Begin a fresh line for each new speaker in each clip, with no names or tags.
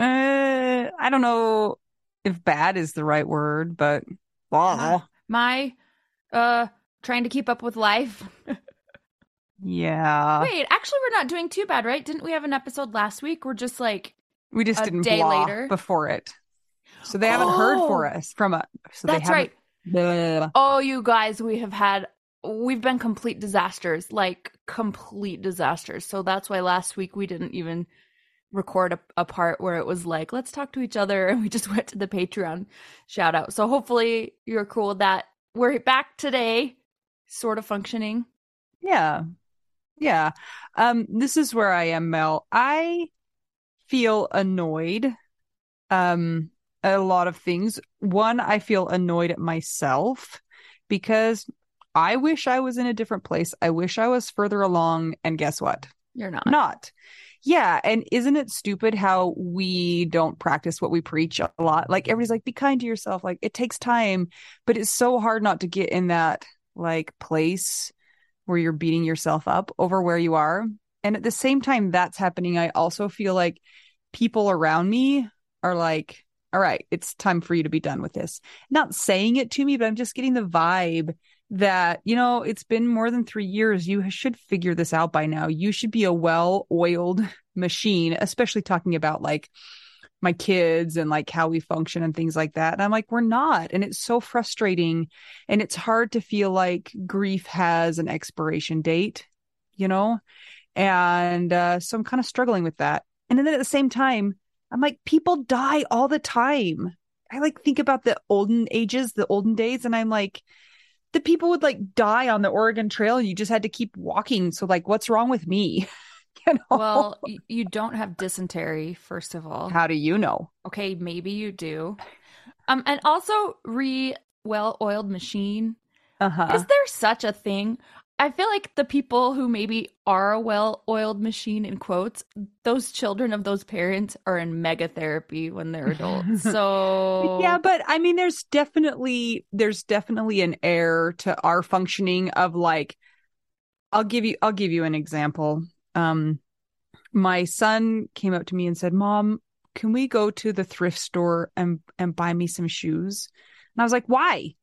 Uh, I don't know if bad is the right word, but wow.
My uh trying to keep up with life.
Yeah.
Wait, actually we're not doing too bad, right? Didn't we have an episode last week? We're just like
We just didn't
day
blah
later.
before it. So they haven't heard for
Oh.
us from us. So
That's
they
right. Oh, you guys, we have had we've been complete disasters, like complete disasters. So that's why last week we didn't even record a, a part where it was like, let's talk to each other, and we just went to the Patreon shout out. So hopefully you're cool with that. We're back today, sort of functioning.
Yeah. Yeah. Um, this is where I am, Mel. I feel annoyed. Um, a lot of things. One, I feel annoyed at myself because I wish I was in a different place. I wish I was further along. And guess what?
You're not.
Not. Yeah. And isn't it stupid how we don't practice what we preach a lot? Like everybody's like, be kind to yourself. Like it takes time, but it's so hard not to get in that like place where you're beating yourself up over where you are. And at the same time that's happening, I also feel like people around me are like, all right, it's time for you to be done with this. Not saying it to me, but I'm just getting the vibe that, you know, it's been more than three years. You should figure this out by now. You should be a well oiled machine, especially talking about like my kids and like how we function and things like that. And I'm like, we're not. And it's so frustrating. And it's hard to feel like grief has an expiration date, you know? And uh, so I'm kind of struggling with that. And then at the same time, I'm like, people die all the time. I like think about the olden ages, the olden days, and I'm like, the people would like die on the Oregon Trail and you just had to keep walking. So like, what's wrong with me? you know?
Well, you don't have dysentery, first of all.
how do you know?
Okay, maybe you do. Um, and also re well oiled machine.
Uh-huh.
Is there such a thing? I feel like the people who maybe are a well oiled machine in quotes, those children of those parents are in mega therapy when they're adults. So
Yeah, but I mean there's definitely there's definitely an air to our functioning of like I'll give you I'll give you an example. Um my son came up to me and said, "Mom, can we go to the thrift store and and buy me some shoes? And I was like, why?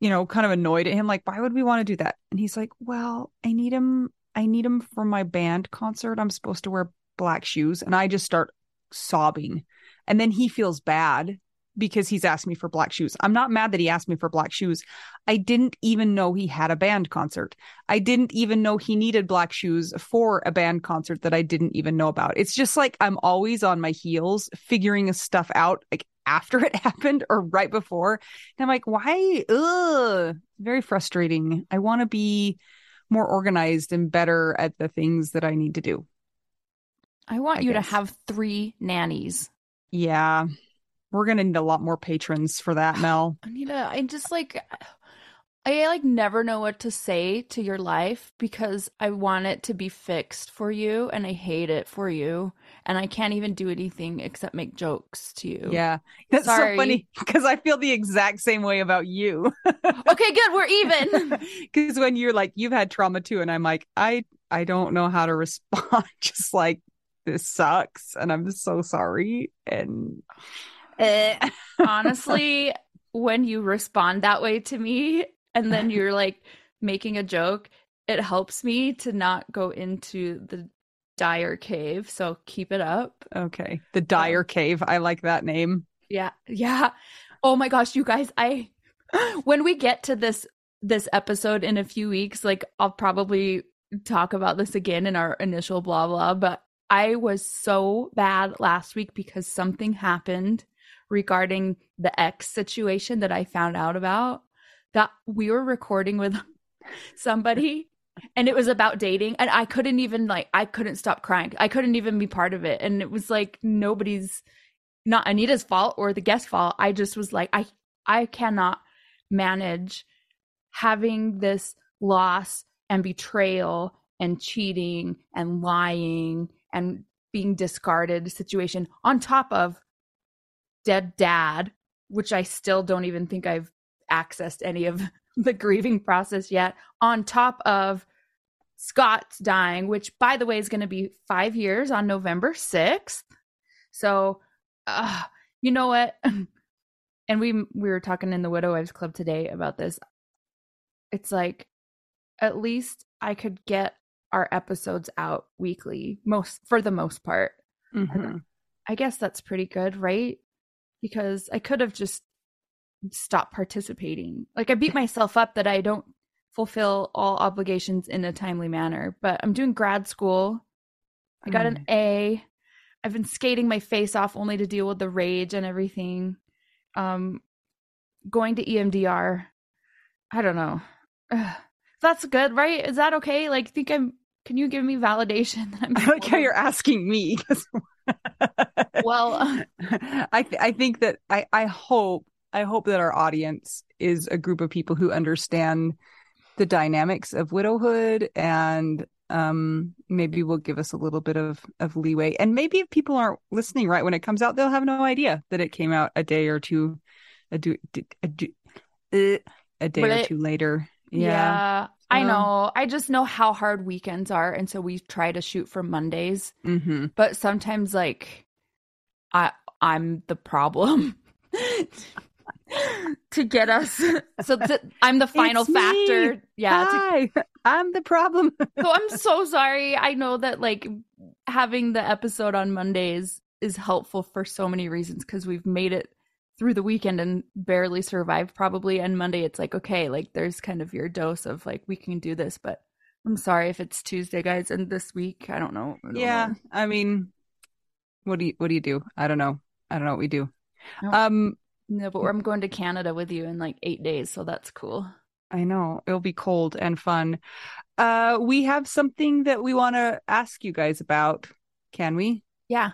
You know, kind of annoyed at him, like, why would we want to do that? And he's like, well, I need him. I need him for my band concert. I'm supposed to wear black shoes. And I just start sobbing. And then he feels bad because he's asked me for black shoes. I'm not mad that he asked me for black shoes. I didn't even know he had a band concert. I didn't even know he needed black shoes for a band concert that I didn't even know about. It's just like I'm always on my heels figuring stuff out like after it happened or right before. And I'm like, why? Ugh. Very frustrating. I want to be more organized and better at the things that I need to do.
I want
I
you
guess.
to have three nannies.
Yeah. We're going to need a lot more patrons for that, Mel.
I need a, I just like, I like never know what to say to your life because I want it to be fixed for you and I hate it for you. And I can't even do anything except make jokes to you.
Yeah. That's
Sorry.
so funny because I feel the exact same way about you.
Okay, good. We're even.
Because when you're like, you've had trauma too. And I'm like, I, I don't know how to respond. Just like, this sucks. And I'm so sorry. And eh.
Honestly, when you respond that way to me and then you're like making a joke, it helps me to not go into the dire cave. So keep it up.
okay. The dire um, cave. I like that name.
Yeah. Yeah. Oh my gosh, you guys, I when we get to this this episode in a few weeks, like I'll probably talk about this again in our initial blah blah, but I was so bad last week because something happened regarding the ex situation that I found out about that we were recording with somebody and it was about dating and I couldn't even like I couldn't stop crying. I couldn't even be part of it and it was like nobody's not Anita's fault or the guest fault. I just was like I I cannot manage having this loss and betrayal and cheating and lying and being discarded situation on top of dead dad, which I still don't even think I've accessed any of the grieving process yet, on top of Scott's dying, which by the way is going to be five years on November 6th. So, uh, you know what? and we we were talking in the Widow Wives Club today about this. It's like at least I could get our episodes out weekly, most for the most part.
Mhm.
I guess that's pretty good, right? Because I could have just stopped participating. Like I beat myself up that I don't fulfill all obligations in a timely manner, but I'm doing grad school. I got an A. I've been skating my face off only to deal with the rage and everything. Um going to EMDR. I don't know. Ugh. That's good, right? Is that okay? Like think I'm can you give me validation that I'm
I like how you're asking me.
well
I th- I think that I I hope I hope that our audience is a group of people who understand the dynamics of widowhood and um maybe will give us a little bit of of leeway. And maybe if people aren't listening right when it comes out they'll have no idea that it came out a day or two a do a, do, uh, a day or two later.
Yeah,
yeah,
I know. I just know how hard weekends are, and so we try to shoot for Mondays.
hmm
But sometimes, like, I I'm the problem to get us. So th- I'm the final
It's me.
factor. Yeah. to-
i'm the problem
so I'm so sorry. I know that like having the episode on Mondays is helpful for so many reasons because we've made it through the weekend and barely survived probably and Monday it's like okay like there's kind of your dose of like we can do this but I'm sorry if it's Tuesday guys and this week I don't know. I don't
yeah
know.
i mean what do you what do you do i don't know i don't know what we do
No.
um
No, but I'm going to Canada with you in like 8 days so that's cool.
i know. It'll be cold and fun. Uh we have something that we want to ask you guys about. Can we?
Yeah.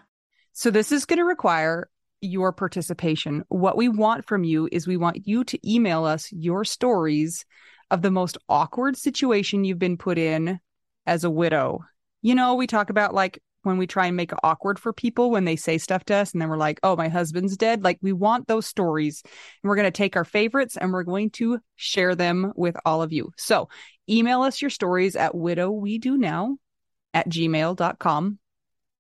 so this is going to require your participation. What we want from you is we want you to email us your stories of the most awkward situation you've been put in as a widow. You know we talk about like when we try and make it awkward for people when they say stuff to us and then we're like oh my husband's dead like we want those stories and we're going to take our favorites and we're going to share them with all of you so email us your stories at widow we do now at gmail.com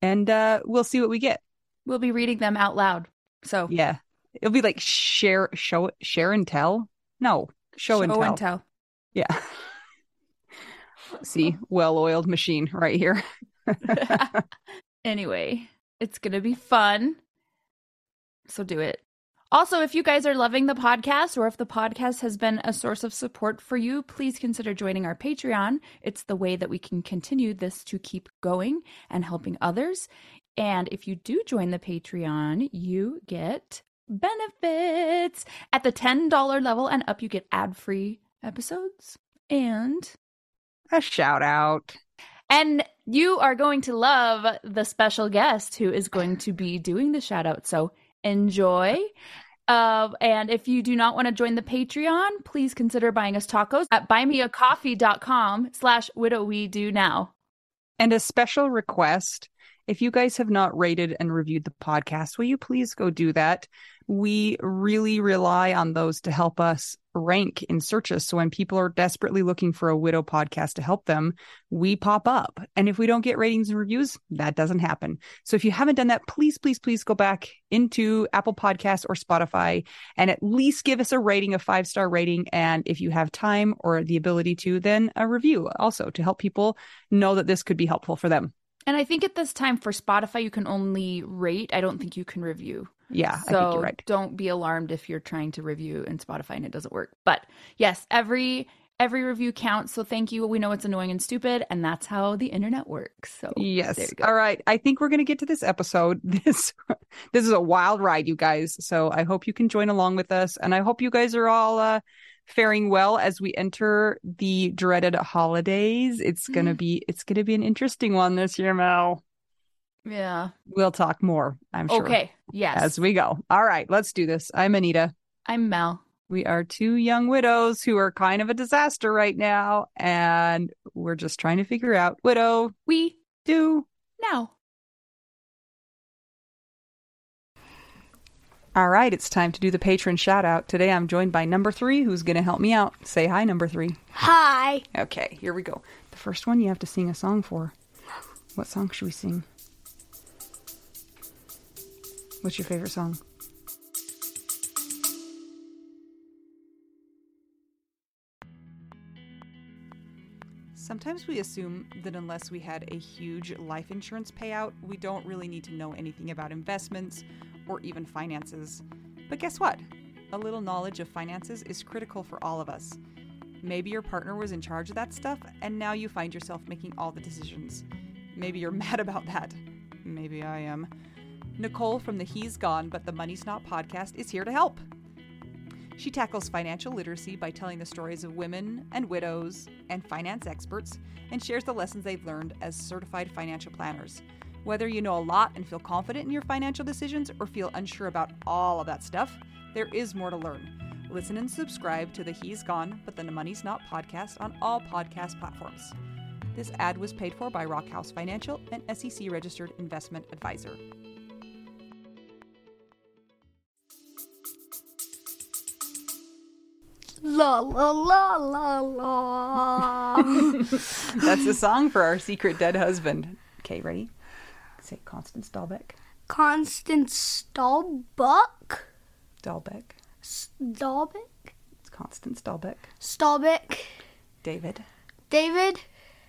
and uh, we'll see what we get
We'll be reading them out loud. So
Yeah. It'll be like share show share and tell. No, show, and tell.
and tell.
Yeah. See, well-oiled machine right here.
anyway, it's going to be fun. So do it. Also, if you guys are loving the podcast or if the podcast has been a source of support for you, please consider joining our Patreon. It's the way that we can continue this to keep going and helping others. And if you do join the Patreon, you get benefits. At the $10 level and up, you get ad free episodes and
A shout out.
And you are going to love the special guest who is going to be doing the shout out. So enjoy. Uh, and if you do not want to join the Patreon, please consider buying us tacos at buymeacoffee.com slash widow we do now.
And a special request if you guys have not rated and reviewed the podcast, will you please go do that? We really rely on those to help us rank in searches. So when people are desperately looking for a widow podcast to help them, we pop up. And if we don't get ratings and reviews, that doesn't happen. So if you haven't done that, please, please, please go back into Apple Podcasts or Spotify and at least give us a rating, a five star rating. And if you have time or the ability to, then a review also to help people know that this could be helpful for them.
And I think at this time for Spotify, you can only rate. I don't think you can review.
Yeah,
so
I think you're right.
don't be alarmed if you're trying to review in Spotify and it doesn't work. But yes, every every review counts. So thank you. We know it's annoying and stupid, and that's how the internet works. So
Yes.
there you go.
All right. I think we're going to get to this episode. This this is a wild ride, you guys. So I hope you can join along with us, and I hope you guys are all uh, faring well as we enter the dreaded holidays. It's gonna
Mm.
be it's gonna be an interesting one this year, Mel.
Yeah.
We'll talk more. I'm sure
Okay. Yes.
as we go. All right. Let's do this. I'm Anita.
I'm Mel.
We are two young widows who are kind of a disaster right now, and we're just trying to figure out widow
We
do
now.
All right, it's time to do the patron shout out. Today I'm joined by number three, who's going to help me out. Say hi, number three.
Hi.
Okay, here we go. The first one you have to sing a song for. What song should we sing? What's your favorite song? Sometimes we assume that unless we had a huge life insurance payout, we don't really need to know anything about investments or even finances. But guess what? A little knowledge of finances is critical for all of us. Maybe your partner was in charge of that stuff, and now you find yourself making all the decisions. Maybe you're mad about that. Maybe I am. Nicole from the He's Gone But the Money's Not podcast is here to help. She tackles financial literacy by telling the stories of women and widows and finance experts and shares the lessons they've learned as certified financial planners. Whether you know a lot and feel confident in your financial decisions or feel unsure about all of that stuff, there is more to learn. Listen and subscribe to the He's Gone But the Money's Not podcast on all podcast platforms. This ad was paid for by Rockhouse Financial, an SEC registered investment advisor.
La la la la la.
That's a song for our secret dead husband. Okay, ready? Say Constance Dahlbeck.
Constance Stallbuck.
Dahlbeck.
Stallbeck.
It's Constance Dahlbeck.
Stallbeck.
David.
David.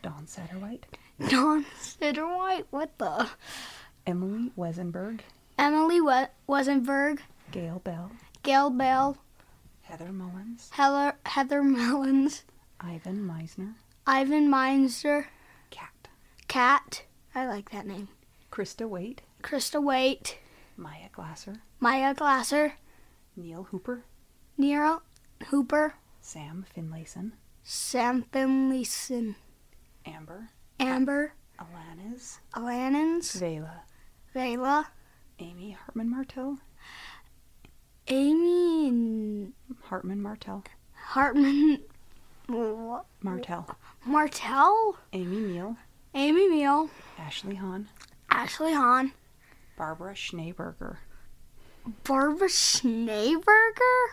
Dawn Satterwhite.
Don Sitterwhite. What the?
Emily Wesenberg.
Emily we- Wesenberg.
Gail Bell.
Gail Bell.
Heather Mullins.
Heather, Heather Mellons.
Ivan Meisner.
Ivan Meisner.
Cat.
Cat. I like that name.
Krista Waite.
Krista Waite.
Maya Glasser.
Maya Glasser.
Neil Hooper.
Nero Hooper.
Sam Finlayson.
Sam Finlayson.
Amber.
Amber.
Alanis.
Alanins.
Vela.
Vela.
Amy Hartman Martell.
Amy
Hartman Martell.
Hartman
Martell.
Martell,
Amy Neal.
Amy Meal,
Ashley Hahn.
Ashley Hahn,
Barbara Schneeberger.
Barbara Schneeberger,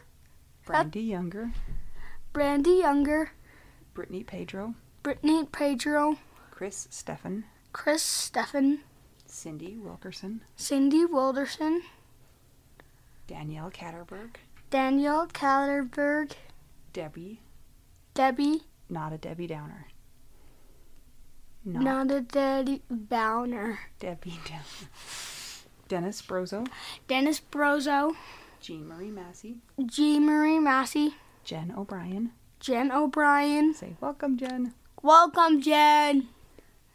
Brandy Younger.
Brandy Younger,
Brittany Pedro.
Brittany Pedro,
Chris Steffen.
Chris Steffen,
Cindy Wilkerson,
Cindy Wilderson,
Danielle Catterberg,
Danielle Catterberg,
Debbie,
Debbie,
not a Debbie Downer. Not
not a Daddy Bowner,
Debbie Downer. Dennis Brozo,
Dennis Brozo,
Jean Marie Massey,
Jean Marie Massey,
Jen O'Brien.
Jen O'Brien.
Say welcome, Jen.
Welcome, Jen.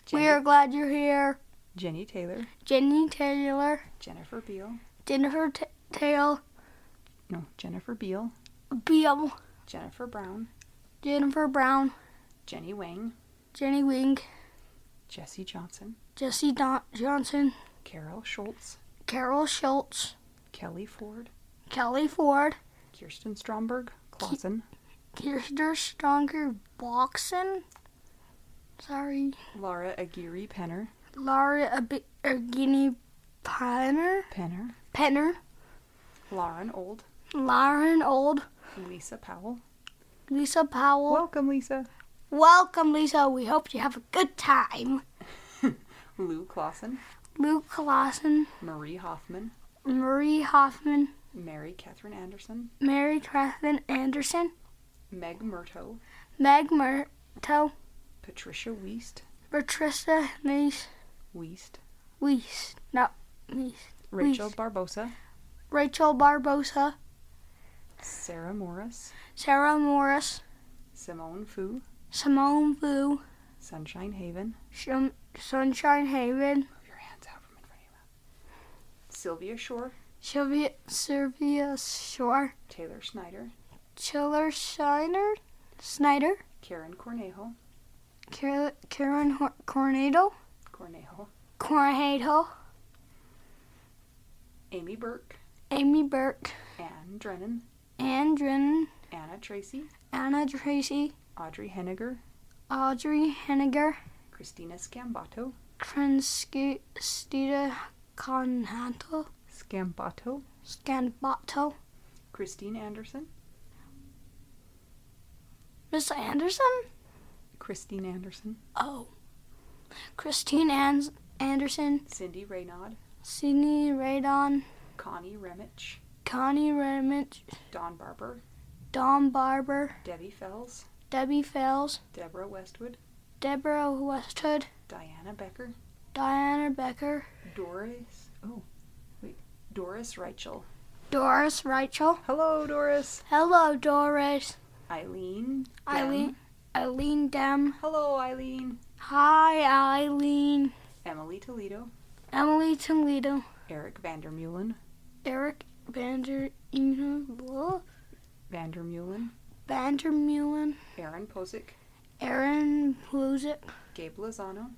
Jenny,
We are glad you're here.
Jenny Taylor,
Jenny Taylor,
Jennifer Beal.
Jennifer T- Tail,
No, Jennifer Beal,
Beal,
Jennifer Brown,
Jennifer Brown,
Jenny Wing.
Jenny Wing,
Jesse Johnson,
Jesse Don- Johnson,
Carol Schultz,
Carol Schultz,
Kelly Ford,
Kelly Ford,
Kirsten Stromberg, Clausen,
Kirsten Stronger Boxen. Sorry.
Laura Aguirre Penner,
Laura Ab- Ergini Penner.
Penner,
Penner.
Lauren Old,
Lauren Old.
Lisa Powell.
Lisa Powell.
Welcome, Lisa.
Welcome, Lisa. We hope you have a good time.
Lou Clausen,
Luke Clausen.
Marie Hoffman,
Marie Hoffman.
Mary Catherine Anderson,
Mary Catherine Anderson.
Meg Murto,
Meg Murto.
Patricia Weist,
Patricia Nice.
Weist,
Weiss. No, Weiss.
Rachel
Weist.
Barbosa,
Rachel Barbosa.
Sarah Morris,
Sarah Morris.
Simone Fu,
Simone Vu.
Sunshine Haven.
Shum- Sunshine Haven.
Move your hands out from in front of your mouth. Sylvia Shore,
Sylvia, Sylvia Shore.
Taylor Snyder,
Chiller Shiner. Snyder.
Karen Cornejo,
Car- Karen Hor- Cornado.
Cornejo,
Cornado.
Amy Burke,
Amy Burke.
Ann Drennan,
Ann Drennan.
Anna Tracy,
Anna Tracy.
Audrey Henniger,
Audrey Henniger.
Christina Scambato,
Francisca Conhanto.
Scambato,
Scambato,
Christine Anderson,
Miss Anderson?
Christine Anderson,
Oh. Christine Ans- Anderson.
Cindy Raynaud,
Sydney Radon.
Connie Remich,
Connie Remich.
Don Barber,
Don Barber.
Debbie Fells,
Debbie Fells.
Deborah Westwood,
Deborah Westwood.
Diana Becker,
Diana Becker.
Doris, oh, wait, Doris Reichel.
Doris Rachel.
Hello, Doris.
Hello, Doris.
Eileen.
Eileen. Eileen Dem.
Hello, Eileen.
Hi, Eileen.
Emily Toledo,
Emily Toledo.
Eric Vandermeulen,
Eric Vander
Vandermeulen,
Vandermeulen.
Aaron Posick,
Aaron Plusic.
Gabe Lozano,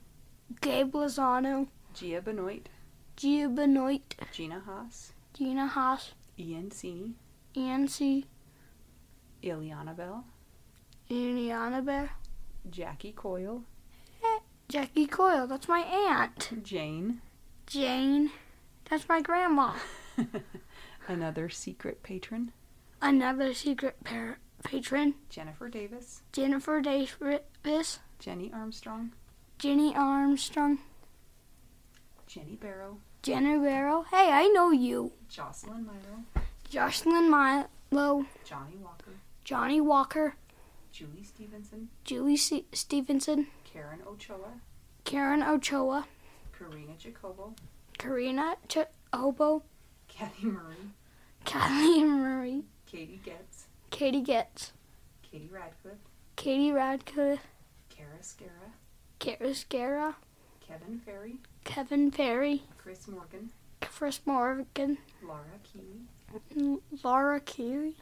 Gabe Lozano.
Gia Benoit,
Gia Benoit.
Gina Haas,
Gina Haas.
Ian Sini,
Nancy.
Ileana Bell,
Indiana Bear.
Jackie Coyle, eh,
Jackie Coyle. That's my aunt.
Jane,
Jane. That's my grandma.
another secret patron,
Another secret par- patron.
Jennifer Davis,
Jennifer Davis.
Jenny Armstrong,
Jenny Armstrong.
Jenny Barrow,
Jenny Barrow. Hey, I know you.
Jocelyn Milo,
Jocelyn Milo.
Johnny Walker,
Johnny Walker.
Julie Stevenson,
Julie C- Stevenson.
Karen Ochoa,
Karen Ochoa.
Karina Jacobo,
Karina Ch- Obo.
Kathy Murray,
Kathleen Murray.
Katie Getz,
Katie Getz.
Katie Radcliffe,
Katie Radcliffe.
Kara Scara,
Kara Scara.
Kevin Ferry,
Kevin Ferry.
Chris Morgan,
Chris Morgan.
Laura Keeley, mm,
Laura Keeley.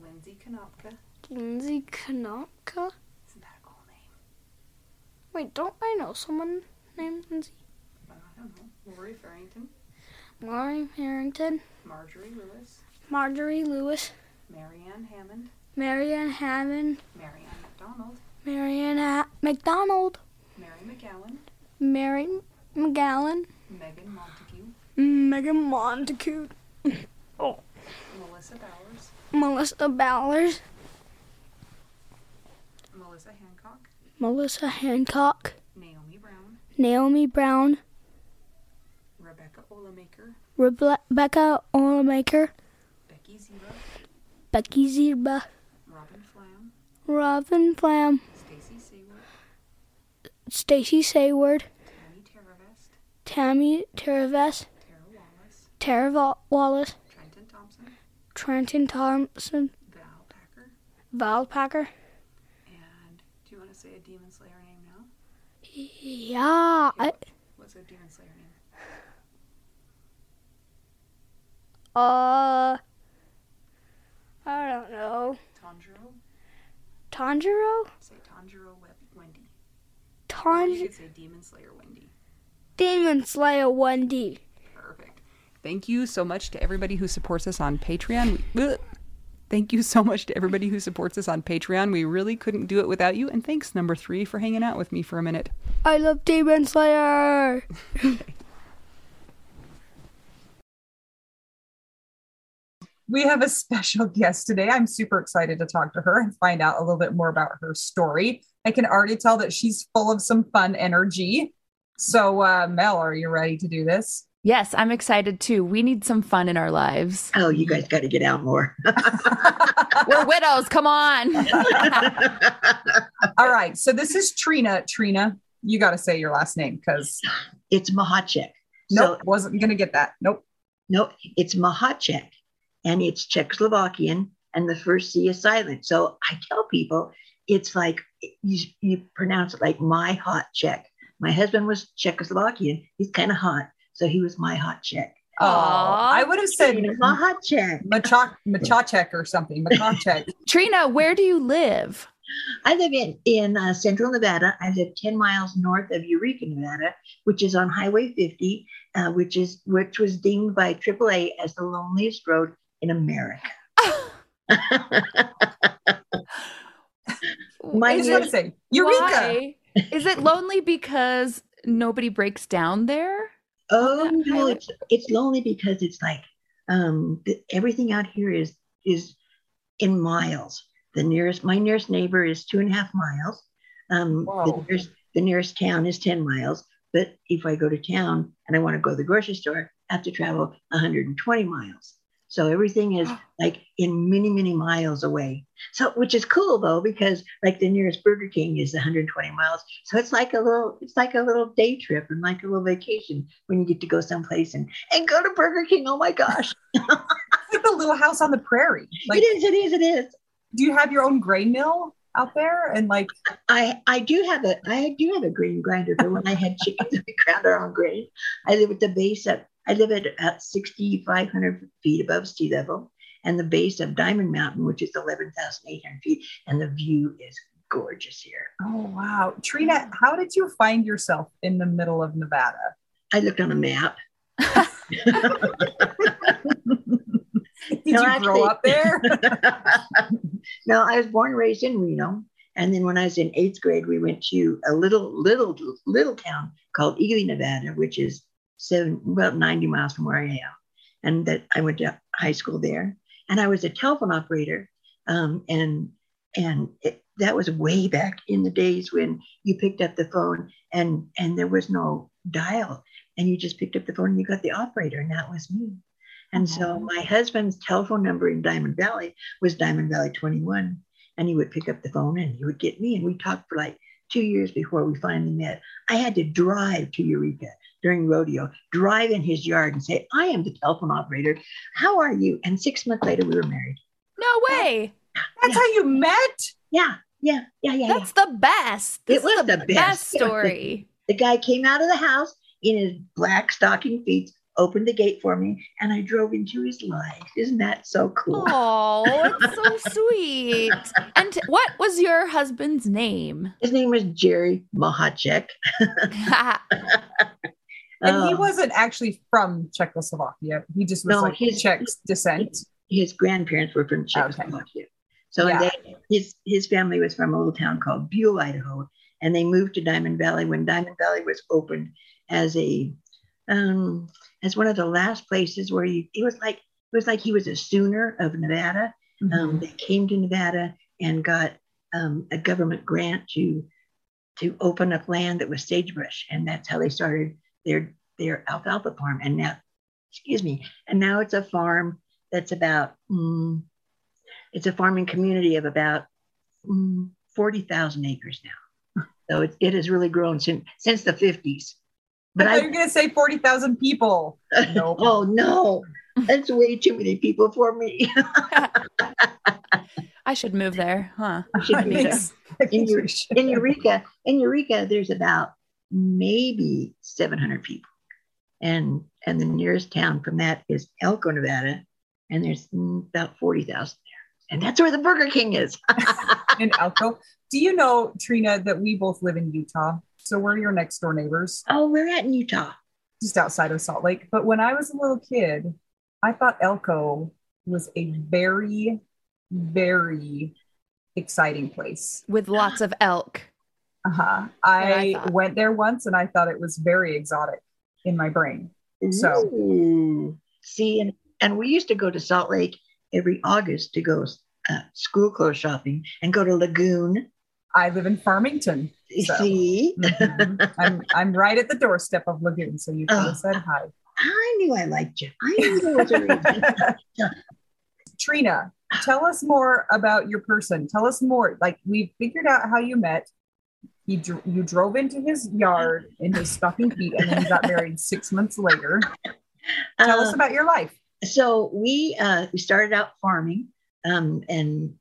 Lindsay Konopka.
Lindsay Kanopka.
Isn't that a cool name?
Wait, don't I know someone named Lindsay?
Uh, I don't know. Lori Farrington,
Laurie Harrington.
Marjorie Lewis,
Marjorie Lewis.
Marianne Hammond,
Marianne Hammond.
Marianne McDonald,
Marianne Ha- McDonald.
Mary McGowan,
Mary McGowan.
Megan Montague,
Megan Montague. Oh.
Melissa Bowers,
Melissa Bowers.
Melissa Hancock,
Melissa Hancock.
Naomi Brown,
Naomi Brown.
Rebecca Olamaker,
Rebecca Olamaker,
Becky
Zirba,
Robin Flam,
Robin Flam,
Stacy Sayward,
Stacy Sayward,
Tammy Terravest, Tara Wallace,
Tara Wa- Wallace,
Trenton Thompson,
Trenton Thompson,
Val Packer,
Val Packer.
and do you want to say a Demon Slayer name now?
Yeah, I,
What's a Demon Slayer name?
uh, I don't know.
Tanjiro?
Tanjiro?
Say Tanjiro Wendy. Or you could say Demon Slayer Wendy.
Demon Slayer Wendy.
Perfect. Thank you so much to everybody who supports us on Patreon. We- Thank you so much to everybody who supports us on Patreon. We really couldn't do it without you. And thanks, number three, for hanging out with me for a minute.
I love Demon Slayer.
we have a special guest today. I'm super excited to talk to her and find out a little bit more about her story. I can already tell that she's full of some fun energy. So, uh, Mel, are you ready to do this?
Yes, I'm excited too. We need some fun in our lives.
Oh, you guys got to get out more.
We're widows. Come on.
All right. So, this is Trina. Trina, you got to say your last name because
it's Mahacek.
nope,
So,
wasn't going to get that. Nope.
no, it's Mahacek and it's Czechoslovakian and the first C is silent. So I tell people it's like you, you pronounce it like my hot Czech. My husband was Czechoslovakian. He's kind of hot. So he was my hot Czech.
Oh, I would have said
Mahacek.
Machak, Machachek or something. Machachek.
Trina, where do you live?
I live in in uh, central Nevada. I live 10 miles north of Eureka, Nevada, which is on Highway 50, uh, which is which was deemed by AAA as the loneliest road in America. My
I
Is
just want say Eureka.
why? Is it lonely because nobody breaks down there?
oh no, it's it's lonely because it's like um, the, everything out here is is in miles. The nearest my nearest neighbor is two and a half miles. Um, the nearest the nearest town is 10 miles. But if I go to town and I want to go to the grocery store, I have to travel 120 miles. So everything is like in many, many miles away. So which is cool though, because like the nearest Burger King is 120 miles. So it's like a little, it's like a little day trip and like a little vacation when you get to go someplace and and go to Burger King. Oh my gosh.
Like the little house on the prairie. Like,
it is, it is, it is.
do you have your own grain mill out there? And like,
I I do have a I do have a grain grinder, but when I had chickens, we ground our own grain. I live at the base of I live at at 6,500 feet above sea level, and the base of Diamond Mountain, which is 11,800 feet, and the view is gorgeous here.
oh wow, Trina, how did you find yourself in the middle of Nevada?
I looked on a map.
Did
No,
you
actually-
grow up there?
no, I was born and raised in Reno. And then when I was in eighth grade, we went to a little, little, little town called Ely, Nevada, which is seven, about 90 miles from where I am. And that I went to high school there. And I was a telephone operator. Um, and and it, that was way back in the days when you picked up the phone and and there was no dial. And you just picked up the phone and you got the operator, and that was me. And so my husband's telephone number in Diamond Valley was Diamond Valley 21. And he would pick up the phone and he would get me. And we talked for like two years before we finally met. I had to drive to Eureka during rodeo, drive in his yard and say, I am the telephone operator. How are you? And six months later, we were married.
No way.
That's
Yeah.
how you met.
Yeah, yeah, yeah, yeah. yeah.
That's the best.
It
This is
was the best.
story.
The guy came out of the house in his black stocking feet, opened the gate for me, and I drove into his life. Isn't that so cool?
Oh, it's so sweet. And what was your husband's name?
His name was Jerry Mahacek.
And he
Um,
wasn't actually from Czechoslovakia. He just was
No,
like
he's-
Czech descent.
his grandparents were from Czechoslovakia. So
Yeah.
they, his his family was from a little town called Buhl, Idaho, and they moved to Diamond Valley when Diamond Valley was opened as a um, as one of the last places where you it was like it was like he was a Sooner of Nevada.
Mm-hmm.
Um, they came to Nevada and got um, a government grant to to open up land that was sagebrush, and that's how they started their their alfalfa farm, and now, excuse me, and now it's a farm that's about mm, it's a farming community of about mm, forty thousand acres now. So it, it has really grown since since the fifties.
But I thought you were going to say forty thousand people.
Nope. oh no, that's way too many people for me.
I should move there, huh?
in, in Eureka, in Eureka, there's about maybe 700 people, and and the nearest town from that is Elko, Nevada, and there's about 40,000 there, and that's where the Burger King is.
in Elko. Do you know Trina that we both live in Utah? So we're your next door neighbors.
Oh, we're at in Utah,
just outside of Salt Lake. But when I was a little kid, I thought Elko was a very, very exciting place
with lots of elk.
Uh-huh. I, I went there once and I thought it was very exotic in my brain. So
Ooh. see, and, and we used to go to Salt Lake every August to go uh, school clothes shopping and go to Lagoon.
I live in Farmington.
So. See,
mm-hmm. I'm I'm right at the doorstep of Lagoon, so you could have oh, said hi.
I knew I liked you. I knew there was a reason.
Trina, tell us more about your person. Tell us more. Like we've figured out how you met. You, you drove into his yard in his stocking feet and then you got married six months later. Tell uh, us about your life.
So we uh, we started out farming um, and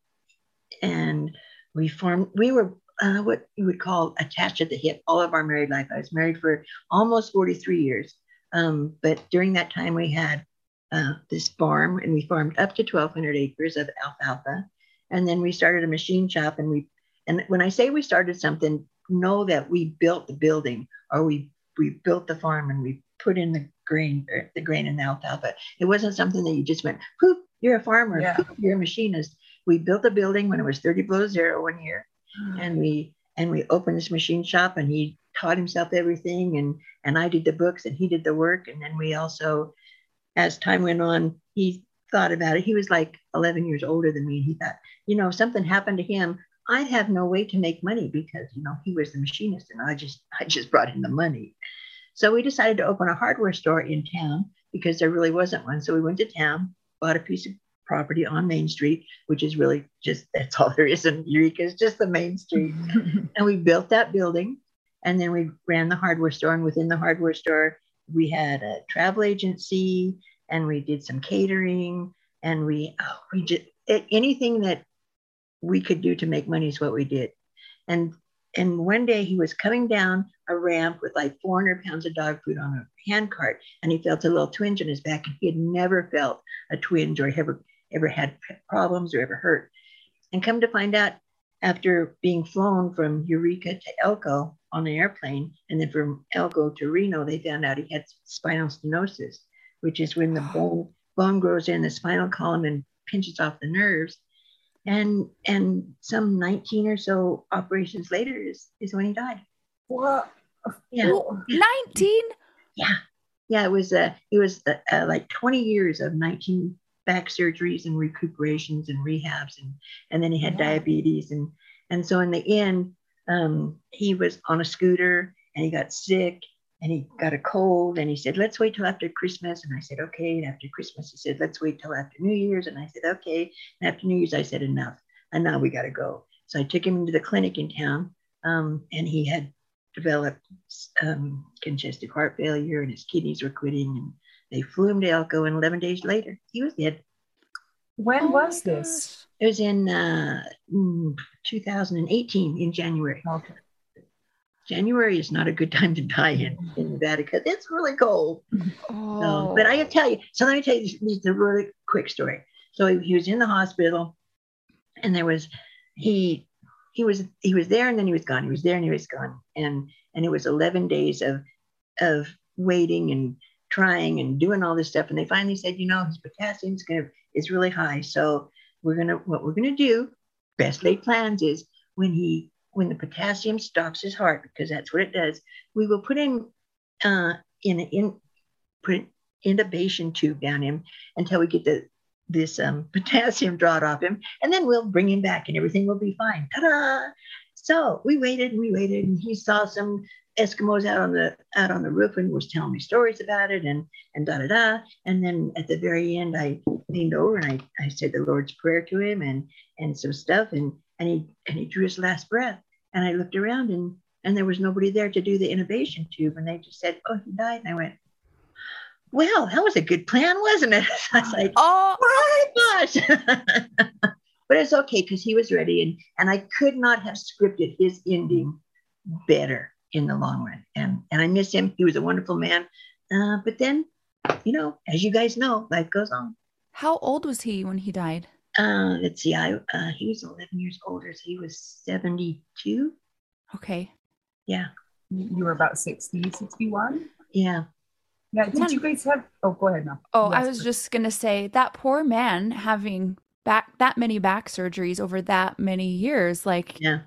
and we farmed. We were uh, what you would call attached at the hip all of our married life. I was married for almost 43 years. Um, but during that time, we had uh, this farm and we farmed up to 1,200 acres of alfalfa. And then we started a machine shop. And we, and when I say we started something, know that we built the building or we, we built the farm and we put in the grain, er, the grain and the alfalfa. It wasn't something that you just went, poop, you're a farmer, yeah. poop, you're a machinist. We built a building when it was 30 below zero one year. Mm. And we, and we opened this machine shop and he taught himself everything and and I did the books and he did the work and then we also as time went on, he thought about it. He was like 11 years older than me. And he thought, you know, something happened to him. I have no way to make money because, you know, he was the machinist and I just, I just brought in the money. So we decided to open a hardware store in town because there really wasn't one. So we went to town, bought a piece of property on Main Street, which is really just, that's all there is in Eureka is just the Main Street. and we built that building and then we ran the hardware store and within the hardware store, we had a travel agency and we did some catering and we oh, we did anything that we could do to make money is what we did and and one day he was coming down a ramp with like 400 pounds of dog food on a hand cart and he felt a little twinge in his back and he had never felt a twinge or ever ever had problems or ever hurt and come to find out after being flown from Eureka to Elko on the airplane, and then from Elko to Reno, they found out he had spinal stenosis, which is when the oh. bone bone grows in the spinal column and pinches off the nerves. And and some 19 or so operations later is is when he died.
What?
Yeah.
19?
Yeah. Yeah, it was uh it was uh, uh, like 20 years of 19 back surgeries and recuperations and rehabs and and then he had yeah. diabetes and and so in the end um, he was on a scooter and he got sick and he got a cold and he said let's wait till after christmas and i said okay and after christmas he said let's wait till after new year's and i said okay and after new year's i said enough and now we got to go so i took him to the clinic in town um, and he had developed um, congestive heart failure and his kidneys were quitting and they flew him to Elko, and 11 days later, he was dead.
When oh was this?
It was in uh, mm, 2018 in January.
Okay.
January is not a good time to die in, in mm-hmm. Nevada because it's really cold. Oh. So, but I oh. can tell you, so let me tell you this, is a really quick story. So he, he was in the hospital and there was, he, he was, he was there and then he was gone. He was there and he was gone. And, and it was 11 days of, of waiting and trying and doing all this stuff. And they finally said, you know, his potassium is gonna is really high. So we're gonna what we're gonna do, best laid plans is when he when the potassium stops his heart, because that's what it does, we will put in uh in in put intubation tube down him until we get the this um, potassium drawn off him, and then we'll bring him back and everything will be fine. Ta-da! So we waited and we waited, and he saw some Eskimos out on the out on the roof and was telling me stories about it and and da da da. And then at the very end, I leaned over and I, I said the Lord's prayer to him and and some stuff and and he and he drew his last breath. And I looked around and and there was nobody there to do the intubation tube. And they just said, "Oh, he died." And I went, "Well, that was a good plan, wasn't it?" I was like,
Oh,
"Oh my gosh!" but it's okay because he was ready, and and I could not have scripted his ending better in the long run. And and I miss him. He was a wonderful man. Uh, but then, you know, as you guys know, life goes on.
how old was he when he died?
Uh, let's see. I uh, he was 11 years older, so he was 72.
Okay.
Yeah,
You were about 60, 61.
yeah.
Yeah. Did you guys have? Oh, go ahead now.
Oh, I was
please.
just gonna say that poor man having back that many back surgeries over that many years. Like,
Yeah.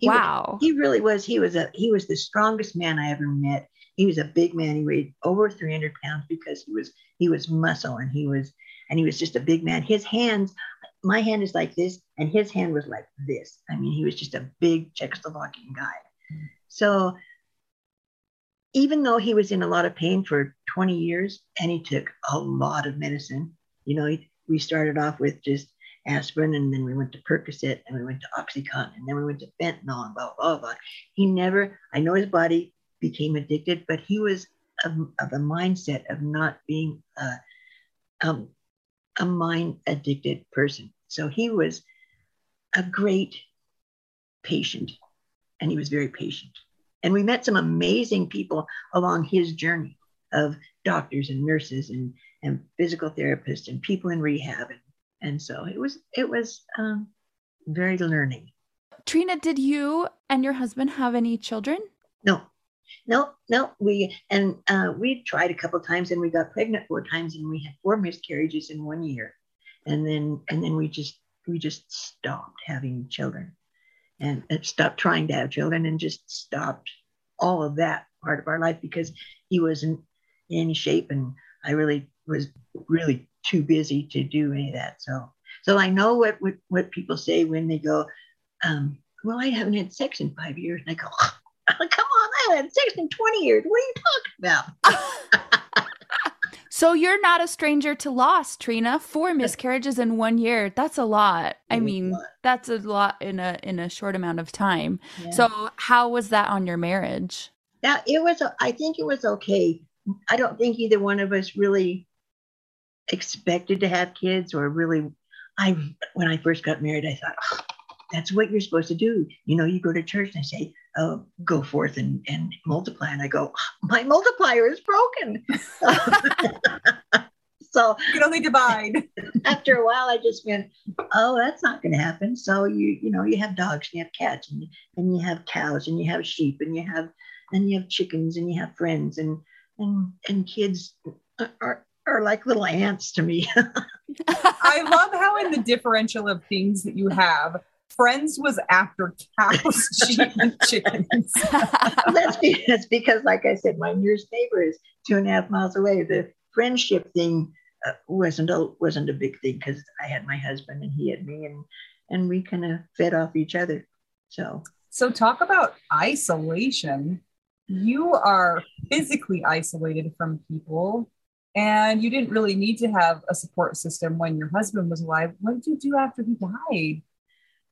He was-
wow.
He really was. He was a he was the strongest man I ever met. He was a big man. He weighed over 300 pounds because he was he was muscle and he was and he was just a big man. His hands, my hand is like this, and his hand was like this. I mean, he was just a big Czechoslovakian guy. So even though he was in a lot of pain for 20 years and he took a lot of medicine, you know, he, we started off with just aspirin and then we went to Percocet and we went to Oxycontin and then we went to fentanyl and blah, blah, blah. He never, I know his body became addicted, but he was of, of a mindset of not being a, um, a mind addicted person. So he was a great patient and he was very patient. And we met some amazing people along his journey of doctors and nurses and, and physical therapists and people in rehab. And, and so it was, it was um, very learning.
Trina, did you and your husband have any children?
No, no, no. We and uh, we tried a couple times, and we got pregnant four times, and we had four miscarriages in one year, and then and then we just we just stopped having children, and, stopped trying to have children, and just stopped all of that part of our life because he wasn't in shape, and I really was really too busy to do any of that. So so I know what what, what people say when they go, um, well, I haven't had sex in five years, and I go. Come on, I haven't had sex in 20 years. What are you talking about?
So you're not a stranger to loss, Trina. Four miscarriages in one year. That's a lot. I
It is a
mean, that's a lot in a in a short amount of time.
Yeah.
So how was that on your marriage?
now it was, I think it was okay. I don't think either one of us really expected to have kids or really. I, when I first got married, I thought, "Oh, that's what you're supposed to do. You know, you go to church and they say, oh, go forth and, and multiply. And I go, ah, my multiplier is broken. so
You can only divide.
after a while i just went oh that's not going to happen so you you know you have dogs and you have cats and, and you have cows and you have sheep and you have and you have chickens and you have friends and and and kids are are like little ants to me
I love how in the differential of things that you have, Friends was after cows, sheep, and chickens.
that's, be- that's because like i said my nearest neighbor is two and a half miles away the friendship thing uh, wasn't a wasn't a big thing because i had my husband and he had me and and we kind of fed off each other so
So, talk about isolation. You are physically isolated from people, and you didn't really need to have a support system when your husband was alive. What did you do after he died?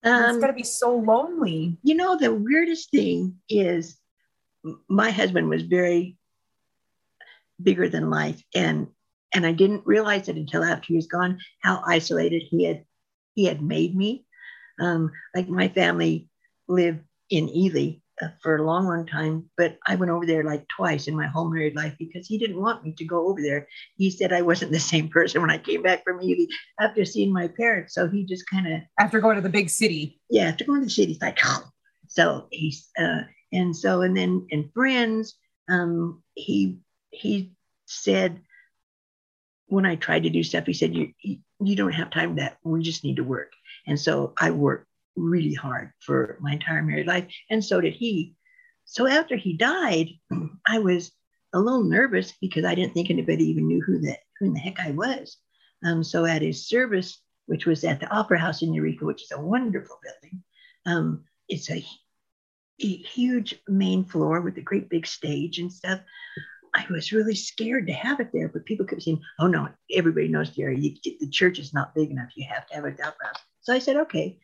It's
um,
got to be so lonely.
You know, the weirdest thing is my husband was very bigger than life. And and I didn't realize it until after he was gone, how isolated he had he had made me. Um, like my family lived in Ely for a long, long time, but I went over there like twice in my whole married life because he didn't want me to go over there. He said I wasn't the same person when I came back from Ely after seeing my parents. So he just kind of
After going to the big city,
yeah, after going to the city, it's like, oh. so he's, uh, and so, and then in Friends, um, he, he said, when I tried to do stuff, he said, you, you you don't have time for that. We just need to work. And so I worked really hard for my entire married life. And so did he. So after he died, I was a little nervous because I didn't think anybody even knew who the, who in the heck I was. Um, so at his service, which was at the Opera House in Eureka, which is a wonderful building, um, it's a a huge main floor with a great big stage and stuff. I was really scared to have it there, but people kept saying, "Oh no, everybody knows Jerry. The church is not big enough. You have to have a opera house." So I said, "Okay."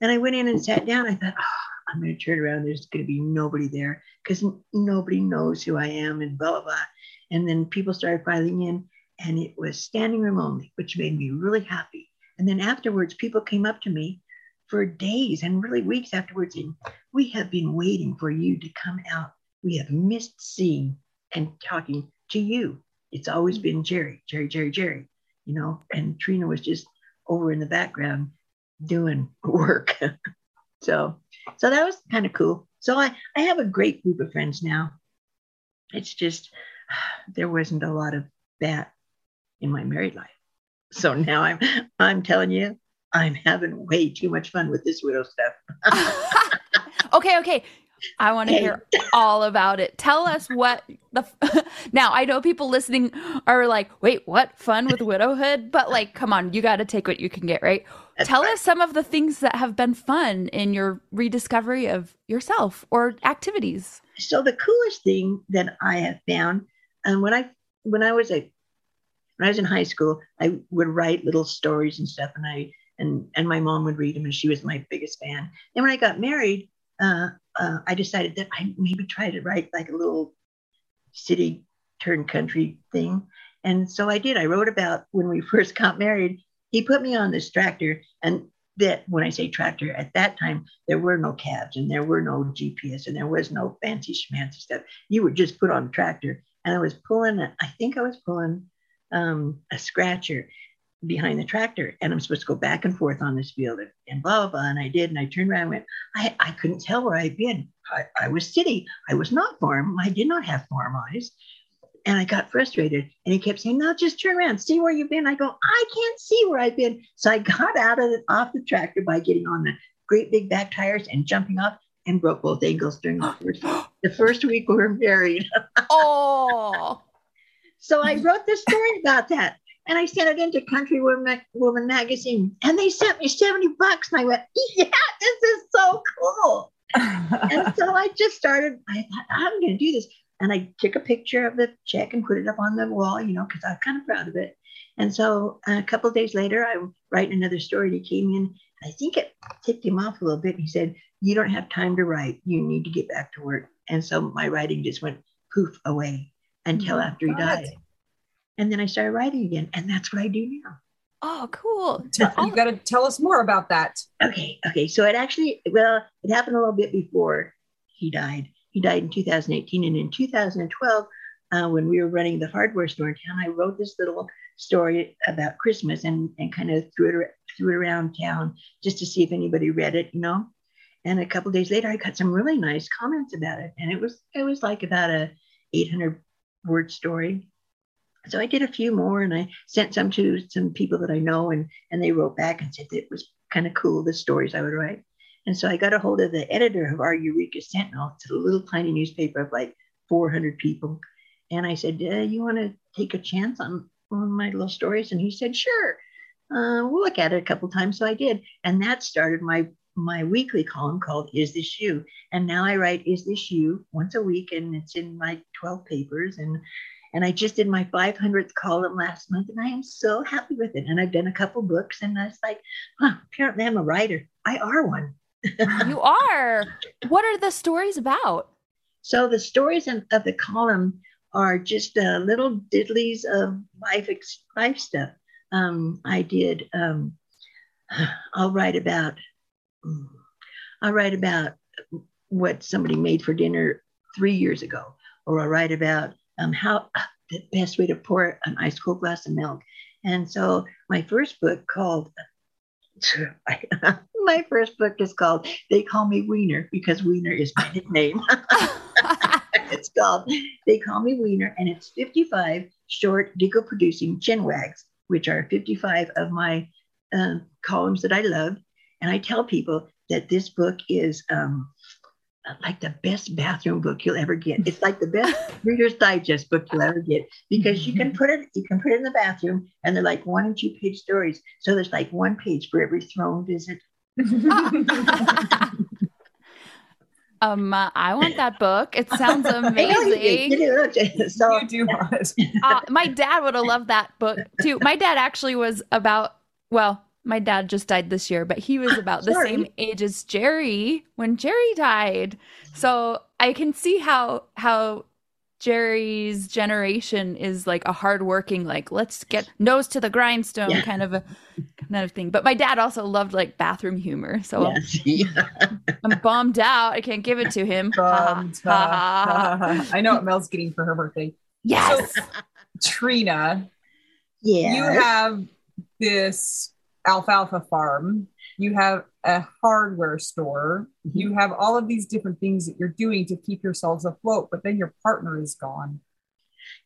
And I went in and sat down. I thought, oh, I'm going to turn around. There's going to be nobody there because nobody knows who I am and blah, blah, blah. And then people started filing in, and it was standing room only, which made me really happy. And then afterwards, people came up to me for days and really weeks afterwards, and we have been waiting for you to come out. We have missed seeing and talking to you. It's always been Jerry, Jerry, Jerry, Jerry, you know, and Trina was just over in the background doing work. so, so that was kind of cool. So I, I have a great group of friends now. It's just there wasn't a lot of that in my married life. So now I'm I'm telling you, I'm having way too much fun with this widow stuff.
okay, okay. I want to hear all about it. Tell us what the now. I know people listening are like, "Wait, what? Fun with widowhood?" But like, come on, you got to take what you can get, right? That's Tell right. us some of the things that have been fun in your rediscovery of yourself or activities.
So the coolest thing that I have found, and when I when I was a when I was in high school, I would write little stories and stuff, and I and and my mom would read them, and she was my biggest fan. And when I got married, uh, uh, I decided that I maybe try to write like a little city turn country thing. And so I did. I wrote about when we first got married. He put me on this tractor, and that when I say tractor, at that time there were no cabs and there were no GPS and there was no fancy schmancy stuff. You were just put on a tractor, and I was pulling. I think I was pulling um, a scratcher, behind the tractor and I'm supposed to go back and forth on this field and, blah, blah, blah. And I did. And I turned around and went, I, I couldn't tell where I'd been. I, I was city. I was not farm. I did not have farm eyes. And I got frustrated. And he kept saying, No, just turn around, see where you've been. I go, I can't see where I've been. So I got out of the, off the tractor by getting on the great big back tires and jumping off and broke both ankles during the first, the first week we were married.
oh.
So I wrote this story about that and I sent it into Country Woman, Woman magazine, and they sent me 70 bucks. And I went, Yeah, this is so cool. and so I just started, I thought, I'm going to do this. And I took a picture of the check and put it up on the wall, you know, because I'm kind of proud of it. And so a couple of days later, I write another story. He came in. I think it ticked him off a little bit. He said, You don't have time to write. You need to get back to work. And so my writing just went poof away until mm-hmm. after he died. And then I started writing again. And that's what I do now.
Oh, cool.
You got to tell us more about that.
Okay. Okay. So it actually, well, it happened a little bit before he died. He died in 2018. And in 2012, uh, when we were running the hardware store in town, I wrote this little story about Christmas and, and kind of threw it, threw it around town just to see if anybody read it, you know. And a couple days later, I got some really nice comments about it. And it was it was like about a 800 word story so I did a few more and I sent some to some people that I know and, and they wrote back and said it was kind of cool, the stories I would write. And so I got a hold of the editor of our Eureka Sentinel. It's a little tiny newspaper of like 400 people. And I said, uh, you want to take a chance on, on my little stories? And he said, sure. Uh, we'll look at it a couple times. So I did. And that started my my weekly column called Is This You? And now I write Is This You once a week and it's in my 12 papers. And and I just did my 500th column last month, and I am so happy with it. And I've done a couple books, and I was like, huh, apparently I'm a writer. I are one.
you are. What are the stories about?
So the stories of, of the column are just uh, little diddlies of life life stuff. Um, I did. Um, I'll write about. I'll write about what somebody made for dinner three years ago, or I'll write about um, how the best way to pour an ice cold glass of milk. And so my first book called my first book is called They Call Me Wiener because Wiener is my nickname. it's called They Call Me Wiener, and it's 55 short Dico producing chin wags, which are 55 of my uh, columns that I love. And I tell people that this book is um, like the best bathroom book you'll ever get. It's like the best Reader's Digest book you'll ever get because you can put it you can put it in the bathroom and they're like one and two page stories. So there's like one page for every throne visit.
Um, uh, I want that book. It sounds
I you did. You
amazing.
do. So
you do want it.
uh, my dad would have loved that book too. My dad actually was about, well, my dad just died this year, but he was about the same age as Jerry when Jerry died. So I can see how how Jerry's generation is like a hardworking, like let's get nose to the grindstone
Yeah.
kind of a kind of thing. But my dad also loved like bathroom humor, so
yes, yeah.
I'm bummed out. I can't give it to him. Ha, ha, ha, ha.
I know what Mel's getting for her birthday.
Yes.
Trina,
yeah.
you have this alfalfa farm, you have a hardware store,
Mm-hmm.
you have all of these different things that you're doing to keep yourselves afloat, but then your partner is gone.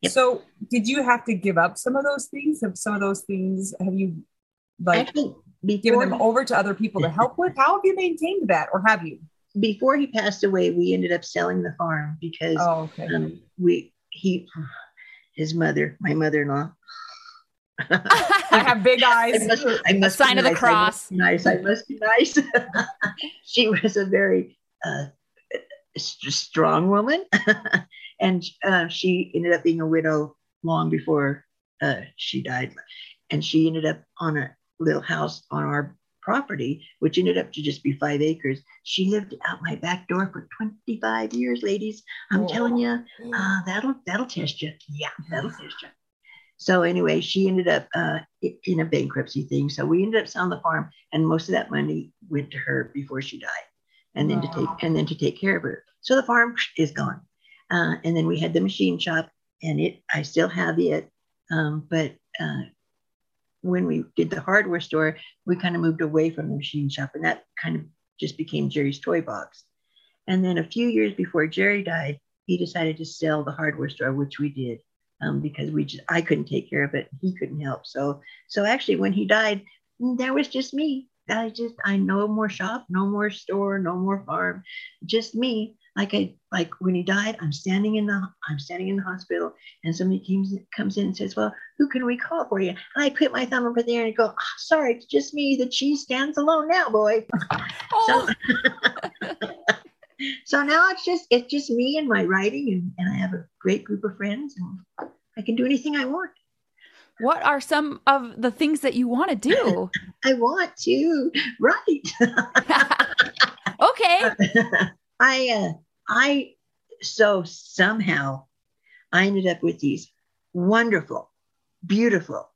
Yep.
So, did you have to give up some of those things? Have some of those things have you like
Actually,
given them over to other people to help with? How have you maintained that, or have you?
before he passed away, we ended up selling the farm because
Oh, okay.
um, we he his mother, my mother-in-law.
I have big
I
eyes.
must, I must
sign
be
of the cross.
I nice. I must be nice. she was a very uh, strong woman, and uh, she ended up being a widow long before uh, she died. And she ended up on a little house on our property, which ended up to just be five acres. She lived out my back door for 25 years, ladies. I'm
Oh.
telling you, uh, that'll that'll test you. Yeah, that'll test you. So anyway, she ended up uh, in a bankruptcy thing. So we ended up selling the farm, and most of that money went to her before she died, and then to take and then to take care of her. So the farm is gone, uh, and then we had the machine shop, and it I still have it, um, but uh, when we did the hardware store, we kind of moved away from the machine shop, and that kind of just became Jerry's toy box. And then a few years before Jerry died, he decided to sell the hardware store, which we did um, because we just I couldn't take care of it. He couldn't help. So so actually, when he died, that was just me. I just I no more shop, no more store, no more farm, just me. Like I like when he died, I'm standing in the I'm standing in the hospital, and somebody comes comes in and says, "Well, who can we call for you?" And I put my thumb over there and go, "Ah, "Sorry, it's just me. The cheese stands alone now, boy."
Oh,
So now it's just it's just me and my writing, and, and I have a great group of friends, and I can do anything I want.
what are some of the things that you want to do?
I want to write.
okay.
I uh, I so somehow I ended up with these wonderful, beautiful,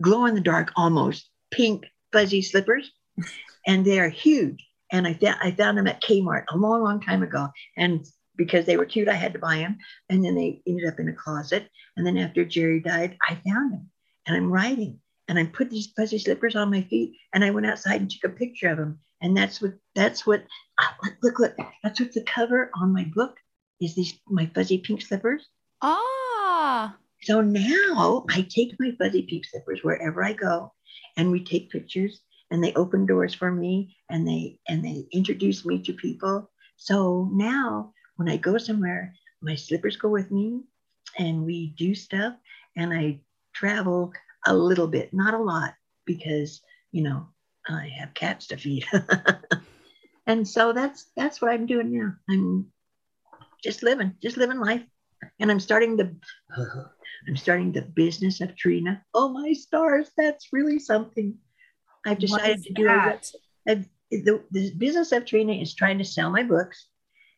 glow in the dark, almost pink fuzzy slippers, and they are huge. And I found I found them at Kmart a long, long time ago, and because they were cute, I had to buy them. And then they ended up in a closet. And then after Jerry died, I found them, and I'm writing, and I put these fuzzy slippers on my feet, and I went outside and took a picture of them. And that's what that's what ah, look, look, look. That's what the cover on my book is these my fuzzy pink slippers.
Ah.
So now I take my fuzzy pink slippers wherever I go, and we take pictures, and they open doors for me, and they and they introduce me to people. So now when I go somewhere, my slippers go with me, and we do stuff, and I travel a little bit, not a lot, because you know I have cats to feed. and so that's that's what I'm doing now. I'm just living, just living life. And I'm starting the I'm starting the business of Trina. Oh my stars, that's really something. I've decided to do
that?
I've, the, the business of Trina is trying to sell my books.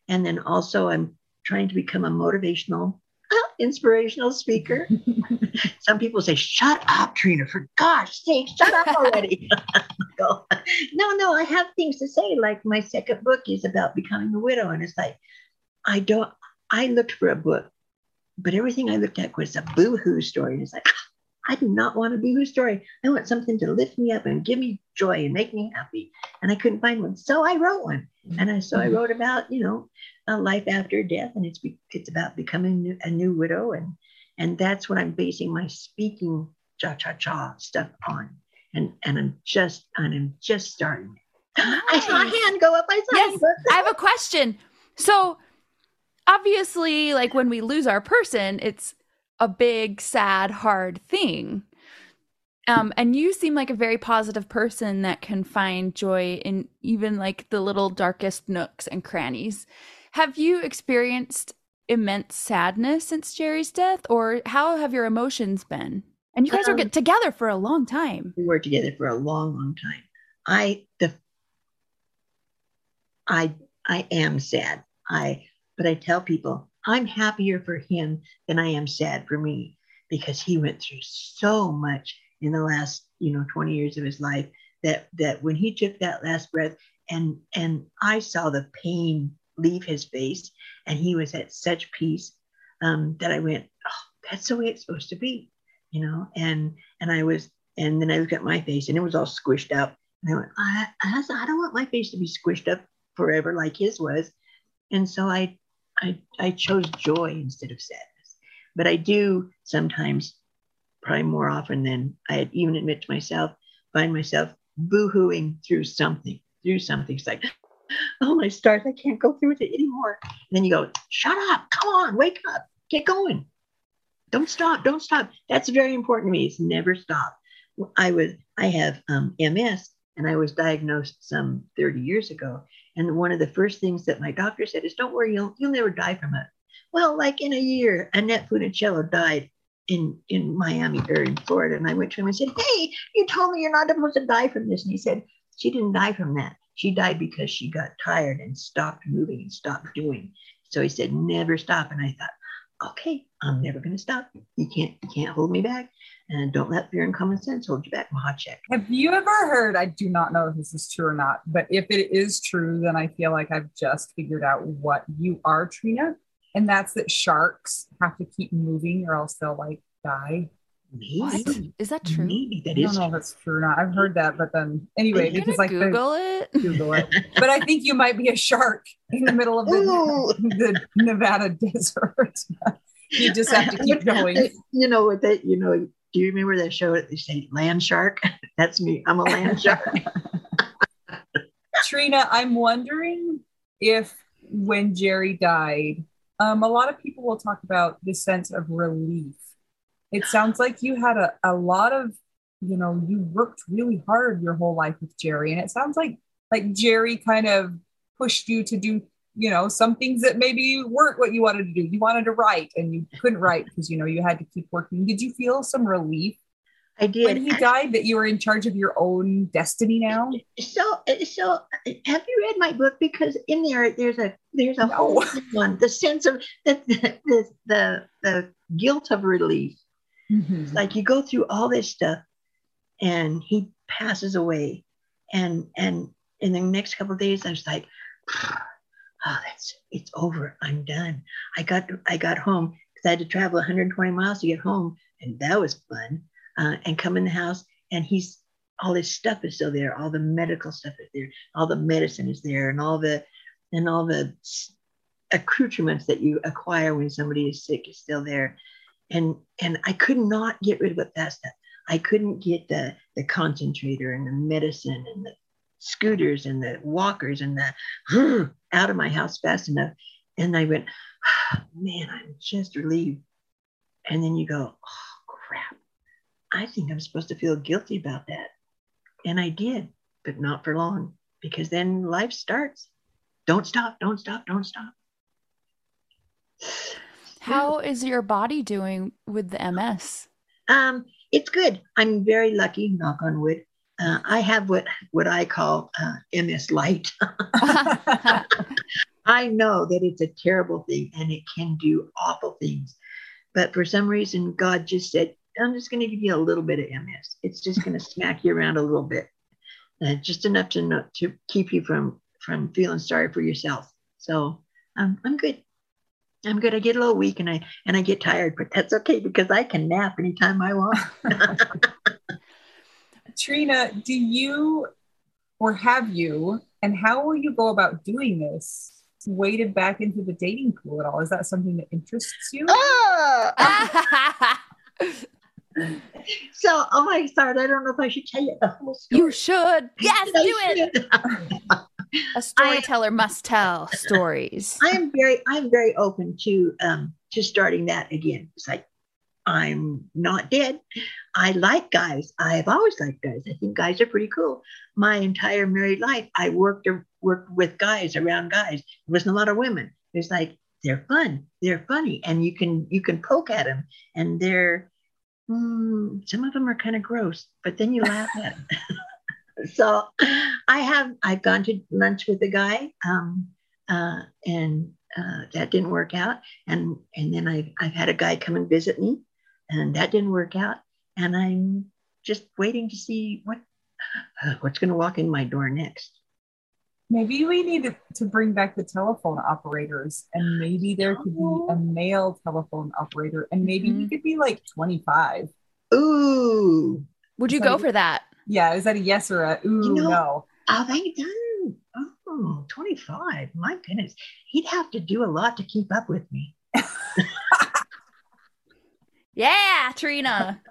And then also I'm trying to become a motivational, inspirational speaker. Some people say, shut up, Trina, for gosh sake, shut up already. No, no, I have things to say. Like my second book is about becoming a widow. And it's like, I don't, I looked for a book, but everything I looked at was a boo-hoo story. And it's like, I do not want a boo-hoo story. I want something to lift me up and give me joy and make me happy. And I couldn't find one. So I wrote one. And I, so I mm-hmm. wrote about, you know, a life after death. And it's, be, it's about becoming new, a new widow. And, and that's what I'm basing my speaking cha-cha-cha stuff on. And, and I'm just, and I'm just starting. I saw a hand go up. I saw
Yes,
hand go up.
I have a question. So, obviously, like when we lose our person, it's a big, sad, hard thing. Um, and you seem like a very positive person that can find joy in even like the little darkest nooks and crannies. Have you experienced immense sadness since Jerry's death, or how have your emotions been? And you guys
Um,
were together for a long time.
We were together for a long, long time. I the I I am sad. I but I tell people I'm happier for him than I am sad for me because he went through so much in the last, you know, 20 years of his life that that when he took that last breath and and I saw the pain leave his face and he was at such peace um, that I went, oh, that's the way it's supposed to be, you know, and and I was and then I looked at my face and it was all squished up. And I went, I, I, I don't want my face to be squished up forever like his was. And so I, I, I chose joy instead of sadness. But I do sometimes, probably more often than I even admit to myself, find myself boo-hooing through something, through something. It's like, oh my stars, I can't go through with it anymore. And then you go, shut up, come on, wake up, get going. Don't stop, don't stop. That's very important to me. It's never stop. I was I have um, MS and I was diagnosed some 30 years ago. And one of the first things that my doctor said is, "Don't worry, you'll you'll never die from it." Well, like in a year, Annette Funicello died in in Miami or in Florida, and I went to him and said, "Hey, you told me you're not supposed to die from this," and he said, "She didn't die from that. She died because she got tired and stopped moving and stopped doing." So he said, "Never stop." And I thought, "Okay, I'm never going to stop. You can't you can't hold me back." And don't let fear and common sense hold you back. Machacek.
Have you ever heard? I do not know if this is true or not, but if it is true, then I feel like I've just figured out what you are, Trina. And that's that sharks have to keep moving or else they'll like die.
Maybe.
What? Is that true?
Maybe that
I don't know if it's true or not. I've heard that, but then anyway,
Are you
because
gonna
like the-
Google it?
Google it. But I think you might be a shark in the middle of the, the Nevada desert. you just have to keep going.
You know what that you know, do you remember that show that they say land shark? That's me. I'm a land shark.
Trina, I'm wondering if when Jerry died, um, a lot of people will talk about the sense of relief. It sounds like you had a, a lot of, you know, you worked really hard your whole life with Jerry. And it sounds like like Jerry kind of pushed you to do, you know, some things that maybe weren't what you wanted to do. You wanted to write and you couldn't write because you know you had to keep working. Did you feel some relief
I did.
when he died that you were in charge of your own destiny now?
So, so have you read my book? Because in there, there's a there's a
No.
whole one. The sense of the the the, the guilt of relief. Mm-hmm. It's like you go through all this stuff, and he passes away, and and in the next couple of days, I was like, oh, that's it's over. I'm done. I got I got home because I had to travel 120 miles to get home, and that was fun. Uh, and come in the house, and he's all his stuff is still there. All the medical stuff is there. All the medicine is there, and all the and all the accoutrements that you acquire when somebody is sick is still there. And and I could not get rid of that stuff. I couldn't get the the concentrator and the medicine and the scooters and the walkers and the out of my house fast enough. And I went, oh, man, I'm just relieved. And then you go, oh crap. I think I'm supposed to feel guilty about that. And I did, but not for long, because then life starts. Don't stop, don't stop, don't stop.
How is your body doing with the MS?
Um, it's good. I'm very lucky, knock on wood. Uh, I have what what I call uh, MS light. I know that it's a terrible thing and it can do awful things, but for some reason, God just said, "I'm just going to give you a little bit of MS. It's just going to smack you around a little bit, uh, just enough to know, to keep you from from feeling sorry for yourself." So um, I'm good. I'm good. I get a little weak and I and I get tired, but that's okay because I can nap anytime I want.
Trina, do you or have you, and how will you go about doing this? Waded back into the dating pool at all? Is that something that interests you?
Oh! So, oh my God, I don't know if I should tell you the whole story.
you should. Yes, do
I
it. A storyteller must tell stories.
I am very, I'm very open to um to starting that again. It's like I'm not dead. I like guys. I've always liked guys. I think guys are pretty cool. My entire married life, I worked worked with guys around guys. There wasn't a lot of women. It's like they're fun, they're funny, and you can you can poke at them, and they're mm, some of them are kind of gross, but then you laugh at them. so I have I've gone to lunch with a guy, um, uh, and uh, that didn't work out, and and then I've I've had a guy come and visit me, and that didn't work out, and I'm just waiting to see what uh, what's going to walk in my door next.
Maybe we need to, to bring back the telephone operators, and maybe there could be a male telephone operator, and maybe mm-hmm. he could be like 25.
Ooh.
Would you go for that?
Yeah. Is that a yes or a ooh, you know, no?
Oh, they do. Oh, 25. My goodness. He'd have to do a lot to keep up with me.
Yeah, Trina.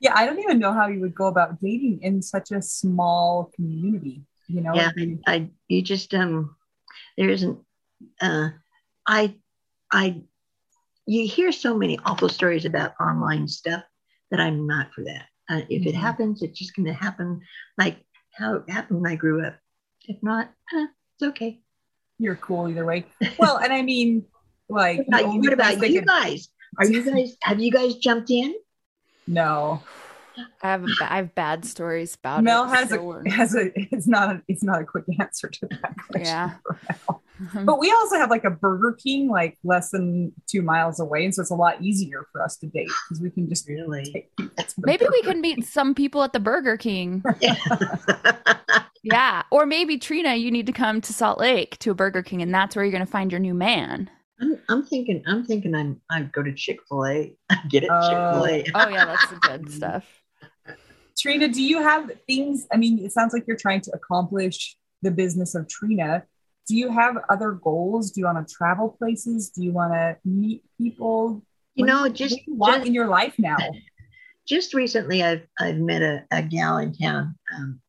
yeah, I don't even know how you would go about dating in such a small community you know?
Yeah I, I you just um there isn't uh i i you hear so many awful stories about online stuff that i'm not for that. Uh, if mm-hmm. it happens it's just going to happen like how it happened when i grew up. If not uh, it's okay.
You're cool either way. Well and i mean like
what about, what about you guys are you guys have you guys jumped in
no
I have I have bad stories about
Mel
it.
has so a has a it's not a, it's not a quick answer to that question.
Yeah.
but we also have like a Burger King like less than two miles away, and so it's a lot easier for us to date because we can just
really
maybe we can meet some people at the Burger King. yeah, or maybe Trina, you need to come to Salt Lake to a Burger King, and that's where you're going to find your new man.
I'm, I'm thinking I'm thinking I'm I go to Chick Fil A, get it uh, Chick Fil A.
oh yeah, that's the good stuff.
Trina, do you have things? I mean, it sounds like you're trying to accomplish the business of Trina. Do you have other goals? Do you want to travel places? Do you want to meet people?
You know, just,
you just in your life now.
Just recently, I've I've met a, a gal in town, um,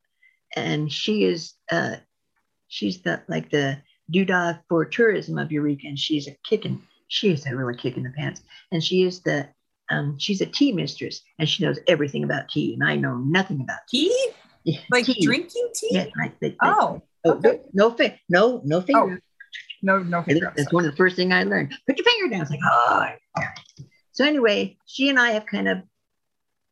and she is uh, she's the like the doodah for tourism of Eureka, and she's a kicking. She is a really kick in the pants, and she is the um, she's a tea mistress and she knows everything about tea, and I know nothing about
tea. tea? Like tea. drinking tea?
Yeah, like, like,
oh,
okay. no, no, no, no finger. Oh,
no, no finger.
That's one of the first thing I learned. Put your finger down. It's like, oh. So anyway, she and I have kind of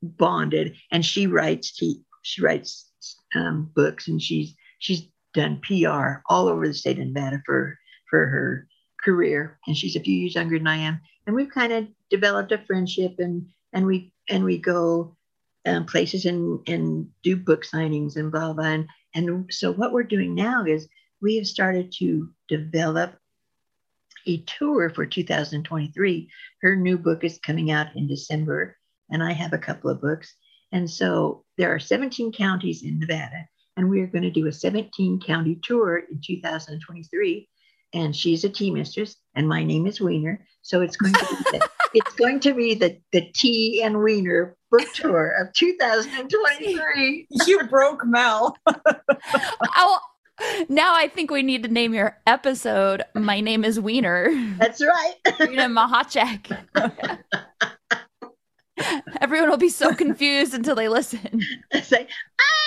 bonded, and she writes tea. She writes um, books, and she's she's done PR all over the state of Nevada for for her career, and she's a few years younger than I am. And we've kind of developed a friendship and and we and we go um, places and and do book signings and blah blah and, and so what we're doing now is we have started to develop a tour for 2023 her new book is coming out in december and i have a couple of books. And so there are 17 counties in nevada and we are going to do a 17 county tour in 2023 and she's a tea mistress and my name is wiener so it's going to be the, it's going to be the the tea and wiener book tour of 2023
you broke mel
oh, now I think we need to name your episode. My name is Wiener.
That's right.
Wiener Machacek. Everyone will be so confused until they listen.
Say,
ah!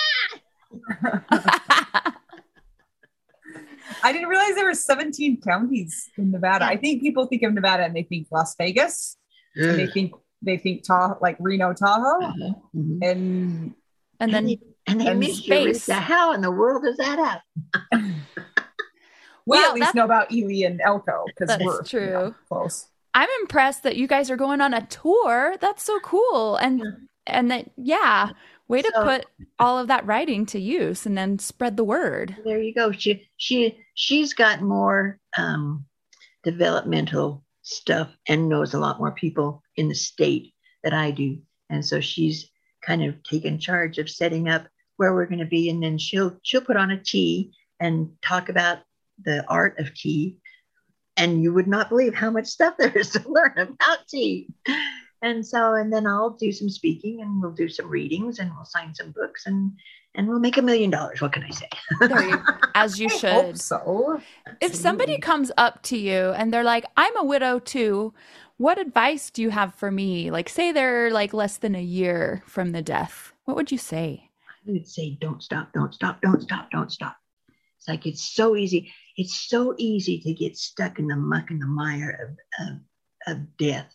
I didn't realize there were 17 counties in Nevada. I think people think of Nevada and they think Las Vegas. And they think they think Tahoe, like Reno, Tahoe, uh-huh. mm-hmm. and
and then and they,
and they and space. The how in the world is that up?
we well, at least know about Ely and Elko because we're
true you
know, close.
I'm impressed that you guys are going on a tour. That's so cool, and yeah. and that yeah, Way so, to put all of that writing to use and then spread the word.
There you go. She she she's got more um, developmental stuff and knows a lot more people in the state that I do, and so she's kind of taken charge of setting up where we're going to be, and then she'll she'll put on a tea and talk about the art of tea, and you would not believe how much stuff there is to learn about tea. And so, and then I'll do some speaking and we'll do some readings and we'll sign some books and and we'll make a million dollars. What can I say?
you, as you should.
so.
If somebody comes up to you and they're like, I'm a widow too, What advice do you have for me? Like, say they're like less than a year from the death. What would you say?
I would say, don't stop, don't stop, don't stop, don't stop. It's like it's so easy. It's so easy to get stuck in the muck and the mire of, of, of death.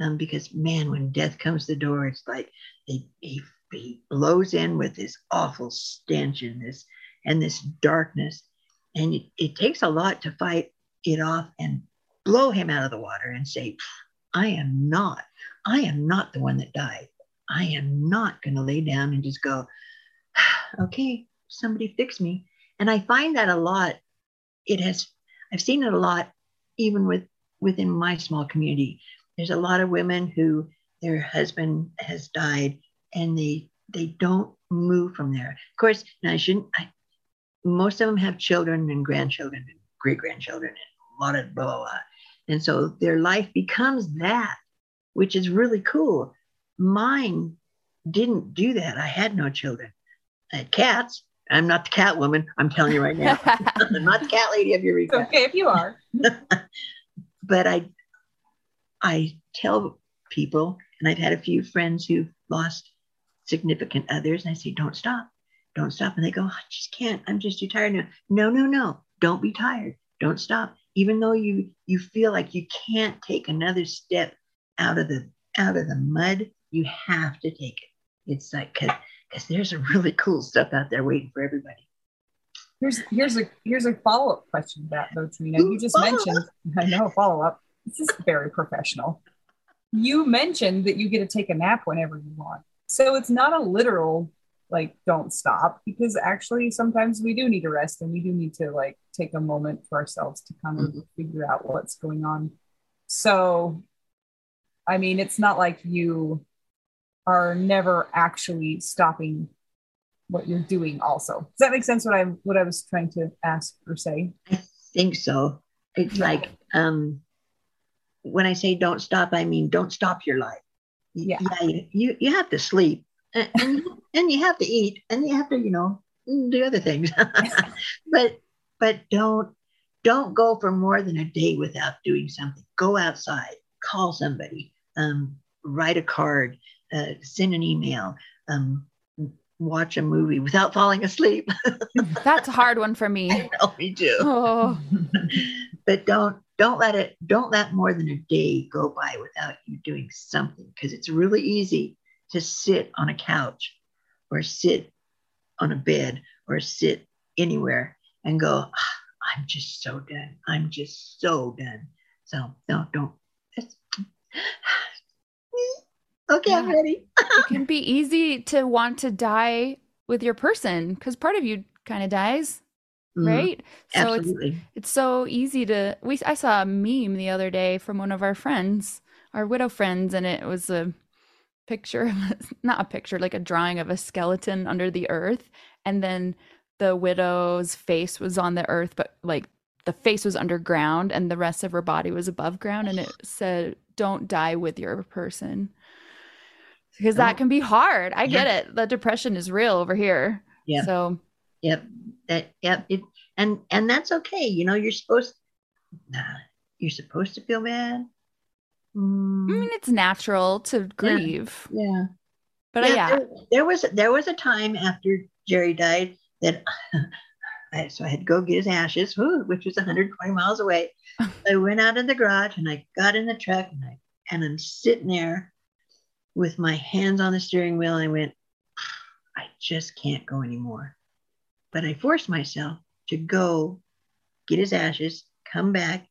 Um, because man, when death comes to the door, it's like he, he, he blows in with this awful stench and this and this darkness. And it, it takes a lot to fight it off and blow him out of the water and say, I am not, I am not the one that died. I am not going to lay down and just go, okay, somebody fix me. And I find that a lot. It has, I've seen it a lot, even with within my small community. There's a lot of women who their husband has died and they they don't move from there. Of course, now I shouldn't. I, most of them have children and grandchildren and great grandchildren and a lot of blah, blah blah. And so their life becomes that, which is really cool. Mine didn't do that. I had no children. I had cats. I'm not the cat woman. I'm telling you right now. I'm not the cat lady of
your It's okay if you are.
but I I tell people, and I've had a few friends who've lost significant others, and I say, don't stop, don't stop. And they go, I just can't. I'm just too tired now. No, no, no. Don't be tired. Don't stop. Even though you you feel like you can't take another step out of the out of the mud, you have to take it. It's like because because there's some really cool stuff out there waiting for everybody.
Here's here's a here's a follow up question that though, Trina. You just mentioned I know follow up. This is very professional. You mentioned that you get to take a nap whenever you want. So it's not a literal like don't stop because actually sometimes we do need to rest and we do need to like take a moment for ourselves to kind of mm-hmm. figure out what's going on. So I mean it's not like you are never actually stopping what you're doing also. Does that make sense what I what I was trying to ask or say?
I think so. It's like um when I say don't stop, I mean don't stop your life.
Yeah.
yeah you, you have to sleep and, and, and you have to eat and you have to, you know, do other things. but but don't don't go for more than a day without doing something. Go outside, call somebody, um, write a card, uh, send an email, um, watch a movie without falling asleep.
That's a hard one for me.
I know, me too.
Oh.
but don't don't let it don't let more than a day go by without you doing something because it's really easy to sit on a couch or sit on a bed or sit anywhere and go oh, i'm just so done. I'm just so done. So no don't. Okay yeah. i'm ready.
It can be easy to want to die with your person because part of you kind of dies Mm-hmm. right? So it's it's so easy to we i saw a meme the other day from one of our friends our widow friends and it was a picture of not a picture like a drawing of a skeleton under the earth and then the widow's face was on the earth but like the face was underground and the rest of her body was above ground and it said don't die with your person. Because that can be hard. I get it. The depression is real over here.
Yeah.
So
Yep. That yep. It, and and that's okay. You know, you're supposed nah, you're supposed to feel bad.
Mm. I mean, it's natural to grieve.
Yeah. yeah.
But yeah, uh, yeah.
There, there, was there was a time after Jerry died that I, so I had to go get his ashes, which was 120 miles away. I went out in the garage and I got in the truck and I and I'm sitting there with my hands on the steering wheel. And I went, I just can't go anymore. But I forced myself to go get his ashes, come back,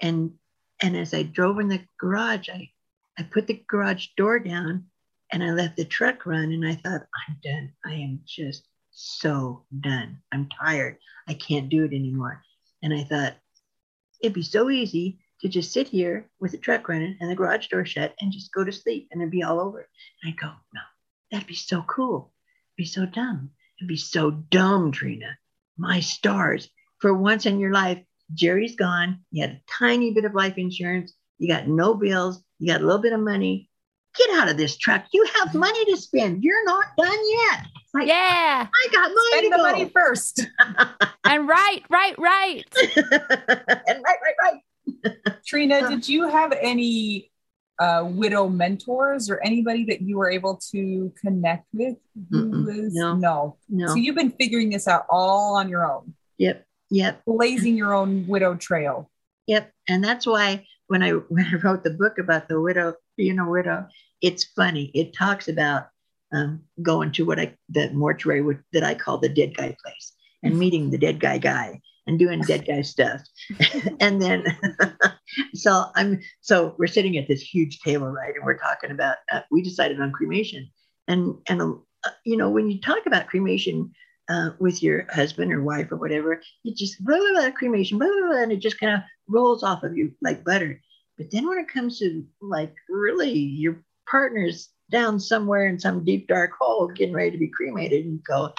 and and as I drove in the garage, I I put the garage door down and I let the truck run and I thought, I'm done. I am just so done. I'm tired. I can't do it anymore. And I thought, it'd be so easy to just sit here with the truck running and the garage door shut and just go to sleep and it'd be all over. And I go, no, that'd be so cool. It'd be so dumb. It'd be so dumb, Trina. My stars. For once in your life, Jerry's gone. You had a tiny bit of life insurance. You got no bills. You got a little bit of money. Get out of this truck. You have money to spend. You're not done yet.
Like, yeah.
I got money.
Spend the
go.
money first.
and right, right, right.
and right, right, right.
Trina, did you have any uh, widow mentors or anybody that you were able to connect with? Was
No.
no.
No.
So you've been figuring this out all on your own,
Yep. Yep.
blazing your own widow trail.
Yep. And that's why when I when I wrote the book about the widow, being a widow, it's funny. It talks about um, going to what I the mortuary would, that I call the dead guy place and meeting the dead guy guy and doing dead guy stuff. and then so I'm so we're sitting at this huge table, right? And we're talking about uh, we decided on cremation. And and uh, you know, when you talk about cremation, uh, with your husband or wife or whatever, it just blah, blah, blah, cremation, blah, blah, blah, and it just kind of rolls off of you like butter. But then when it comes to like really your partner's down somewhere in some deep dark hole getting ready to be cremated, and you go,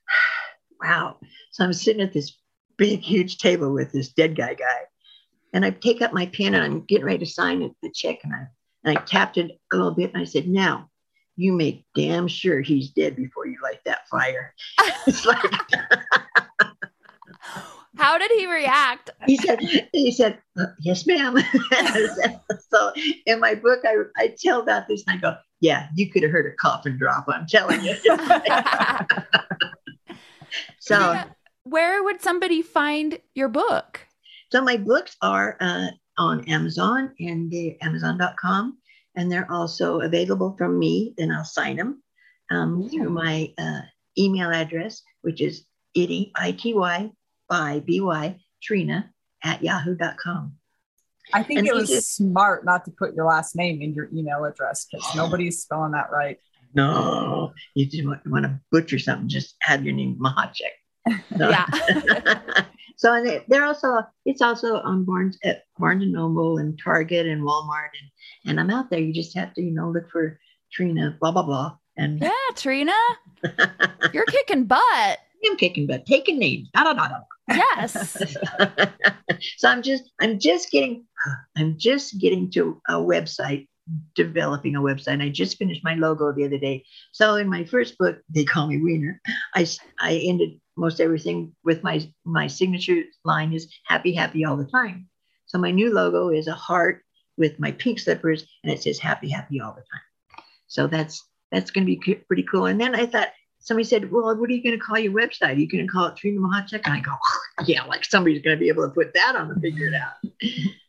wow. So I'm sitting at this big, huge table with this dead guy guy. And I take up my pen and I'm getting ready to sign it, the check. And I, and I tapped it a little bit and I said, now you make damn sure he's dead before you light that fire. it's like,
How did he react?
he said, he said, "Uh, yes, ma'am. so in my book, I, I tell about this and I go, yeah, you could have heard a coffin drop. I'm telling you. so,
Trina, where would somebody find your book?
so my books are uh, on Amazon and the Amazon.com, and they're also available from me. Then I'll sign them um, through my uh, email address, which is itty, I-T-Y, by B-Y, Trina at yahoo.com.
I think
And
it was
just-
smart not to put your last name in your email address because nobody's spelling that right.
No, you just want, want to butcher something, just have your name Machacek. So-
Yeah.
so and they- they're also it's also on Barnes at Barnes and Noble and Target and Walmart and and I'm out there. You just have to you know look for Trina blah blah blah and
yeah, Trina, you're kicking butt.
I'm kicking butt, taking names. Da, da, da, da.
Yes.
so I'm just I'm just getting I'm just getting to a website developing a website. I just finished my logo the other day. So in my first book, they call me Wiener. I, I ended most everything with my my signature line is happy happy all the time. So my new logo is a heart with my pink slippers and it says happy happy all the time. So that's that's going to be pretty cool. And then I thought somebody said, "Well, what are you going to call your website? Are you going to call it Trina Machacek?" And I go, "Yeah, like somebody's going to be able to put that on and figure it out."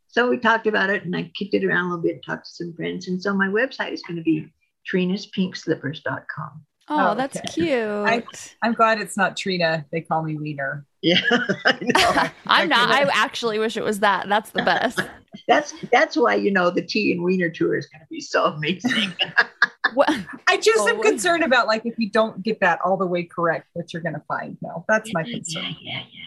so we talked about it, and I kicked it around a little bit, and talked to some friends, and so my website is going to be trinaspinkslippers.com.
Oh,
Oh,
that's
okay.
cute.
I'm glad it's not Trina. They call me Wiener.
Yeah, I know.
I'm not. I actually wish it was that. That's the best.
that's that's why you know the tea and wiener tour is going to be so amazing.
What-
I just am concerned about like if you don't get that all the way correct, what you're gonna find. No, that's my
yeah,
concern.
yeah, yeah.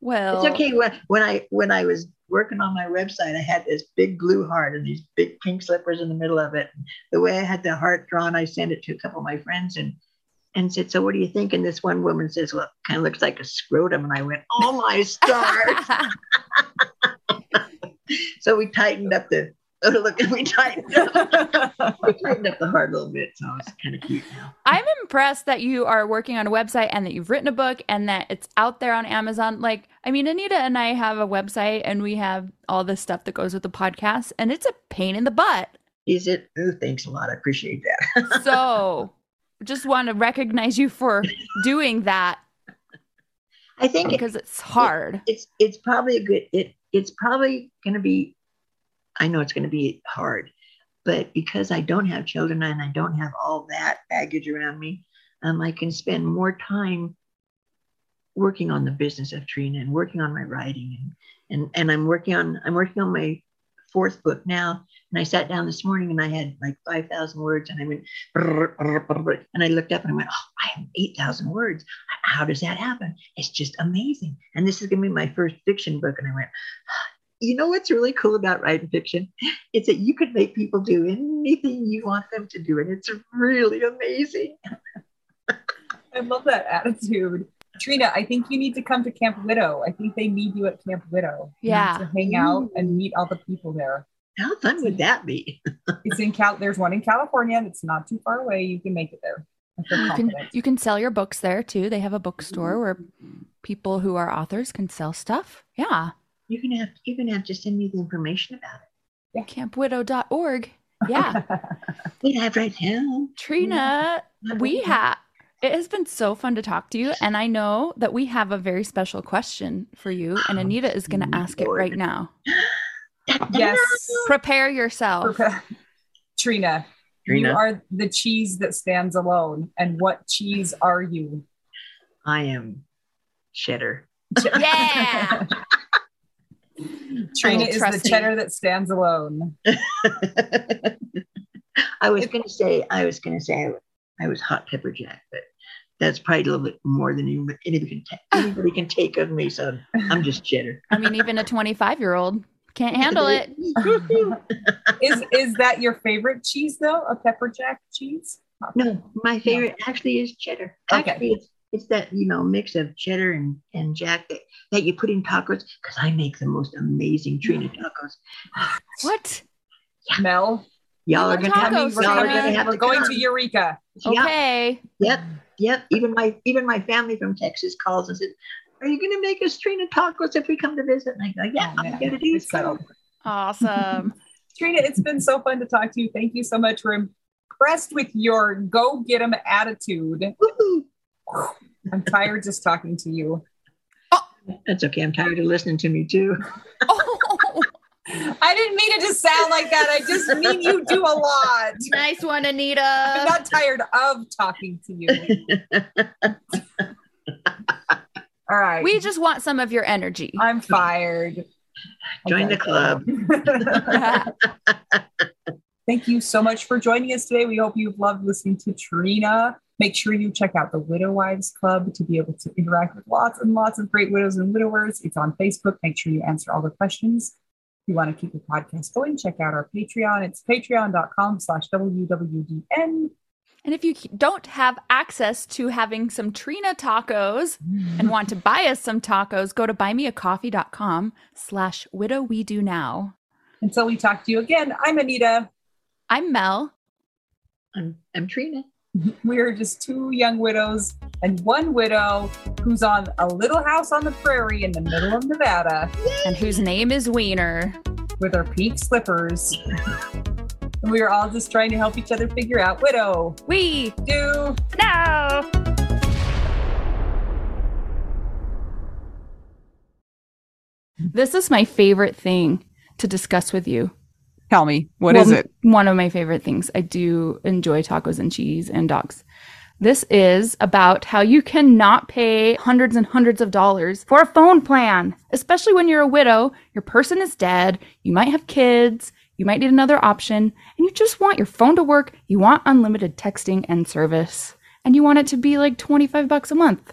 well,
It's okay. When, when I when I was working on my website, I had this big blue heart and these big pink slippers in the middle of it. The way I had the heart drawn, I sent it to a couple of my friends and and said, "So what do you think?" And this one woman says, "Well, it kind of looks like a scrotum." And I went, "Oh my stars!" so we tightened up the. Oh, look, we tightened up, we tightened up the heart a little bit, so it's kind of cute.
I'm impressed that you are working on a website and that you've written a book and that it's out there on Amazon. Like, I mean, Anita and I have a website and we have all the stuff that goes with the podcast, and it's a pain in the butt.
Is it? Oh, thanks a lot. I appreciate that.
So, just want to recognize you for doing that
I think it,
because it's hard.
it's it's probably a good it it's probably going to be i know it's going to be hard but because i don't have children and i don't have all that baggage around me um, i can spend more time working on the business of trina and working on my writing and and, and i'm working on i'm working on my fourth book now. And i sat down this morning and i had like 5000 words and i went and i looked up and i went oh i have 8000 words. How does that happen? It's just amazing. And this is going to be my first fiction book and i went you know what's really cool about writing fiction it's that you can make people do anything you want them to do and it's really amazing
I love that attitude. Trina, I think you need to come to Camp Widow. I think they need you at Camp Widow.
Yeah.
To hang out and meet all the people there.
how fun would that be
It's in Cal there's one in California that's not too far away. You can make it there.
You can you can sell your books there too. They have a bookstore where people who are authors can sell stuff. Yeah.
You're going to have to, you're going to have to send me the information about it
Campwidow.org Yeah.
We have right now.
Trina, we have. It has been so fun to talk to you. And I know that we have a very special question for you. And oh, Anita is going to ask it right now.
yes.
Prepare yourself.
Trina,
Trina.
you are the cheese that stands alone. And what cheese are you?
I am cheddar.
Yeah.
Trina is the cheddar that stands alone.
I was going to say, I was going to say I, I was hot pepper jack, but that's probably a little bit more than anybody, anybody, can, ta- anybody can take of me. So I'm just cheddar.
I mean, even a 25 year old can't handle it.
Is is that your favorite cheese though? A pepper jack cheese?
No, my favorite actually is cheddar.
Okay.
Actually, it's, it's that you know mix of cheddar and, and jack that, that you put in tacos because I make the most amazing Trina tacos.
What?
Y'all
Mel,
are gonna
tacos,
have, y'all are
Trina.
gonna have
we're
to
going
come.
to Eureka.
Yeah,
Okay.
yep, yep. Even my even my family from Texas calls and says, "Are you gonna make us Trina tacos if we come to visit?" And I go, "Yeah,
Oh,
I'm gonna do
It's settled.
Awesome.
Trina, it's been so fun to talk to you. Thank you so much. We're impressed with your go get 'em attitude.
Woohoo.
I'm tired just talking to you.
Oh, that's okay. I'm tired of listening to me too.
oh,
I didn't mean it to sound like that. I just mean you do a lot.
nice one, Anita.
I'm not tired of talking to you. All right.
We just want some of your energy.
I'm fired.
Join the club.
Thank you so much for joining us today. We hope you've loved listening to Trina. Make sure you check out the Widow Wives Club to be able to interact with lots and lots of great widows and widowers. It's on Facebook. Make sure you answer all the questions. If you want to keep the podcast going, check out our Patreon. It's patreon.com slash WWDN.
And if you don't have access to having some Trina tacos and mm-hmm. want to buy us some tacos, go to buymeacoffee.com slash widow we do now.
Until we talk to you again, I'm Anita.
I'm Mel.
I'm, I'm Trina.
We are just two young widows and one widow who's on a little house on the prairie in the middle of Nevada.
and whose name is Wiener.
with our pink slippers. and we are all just trying to help each other figure out widow,
We
do,
now. This is my favorite thing to discuss with you.
Tell me, what
Well,
is it?
One of my favorite things. I do enjoy tacos and cheese and dogs. This is about how you cannot pay hundreds and hundreds of dollars for a phone plan, especially when you're a widow, your person is dead, you might have kids, you might need another option, and you just want your phone to work, you want unlimited texting and service, and you want it to be like 25 bucks a month.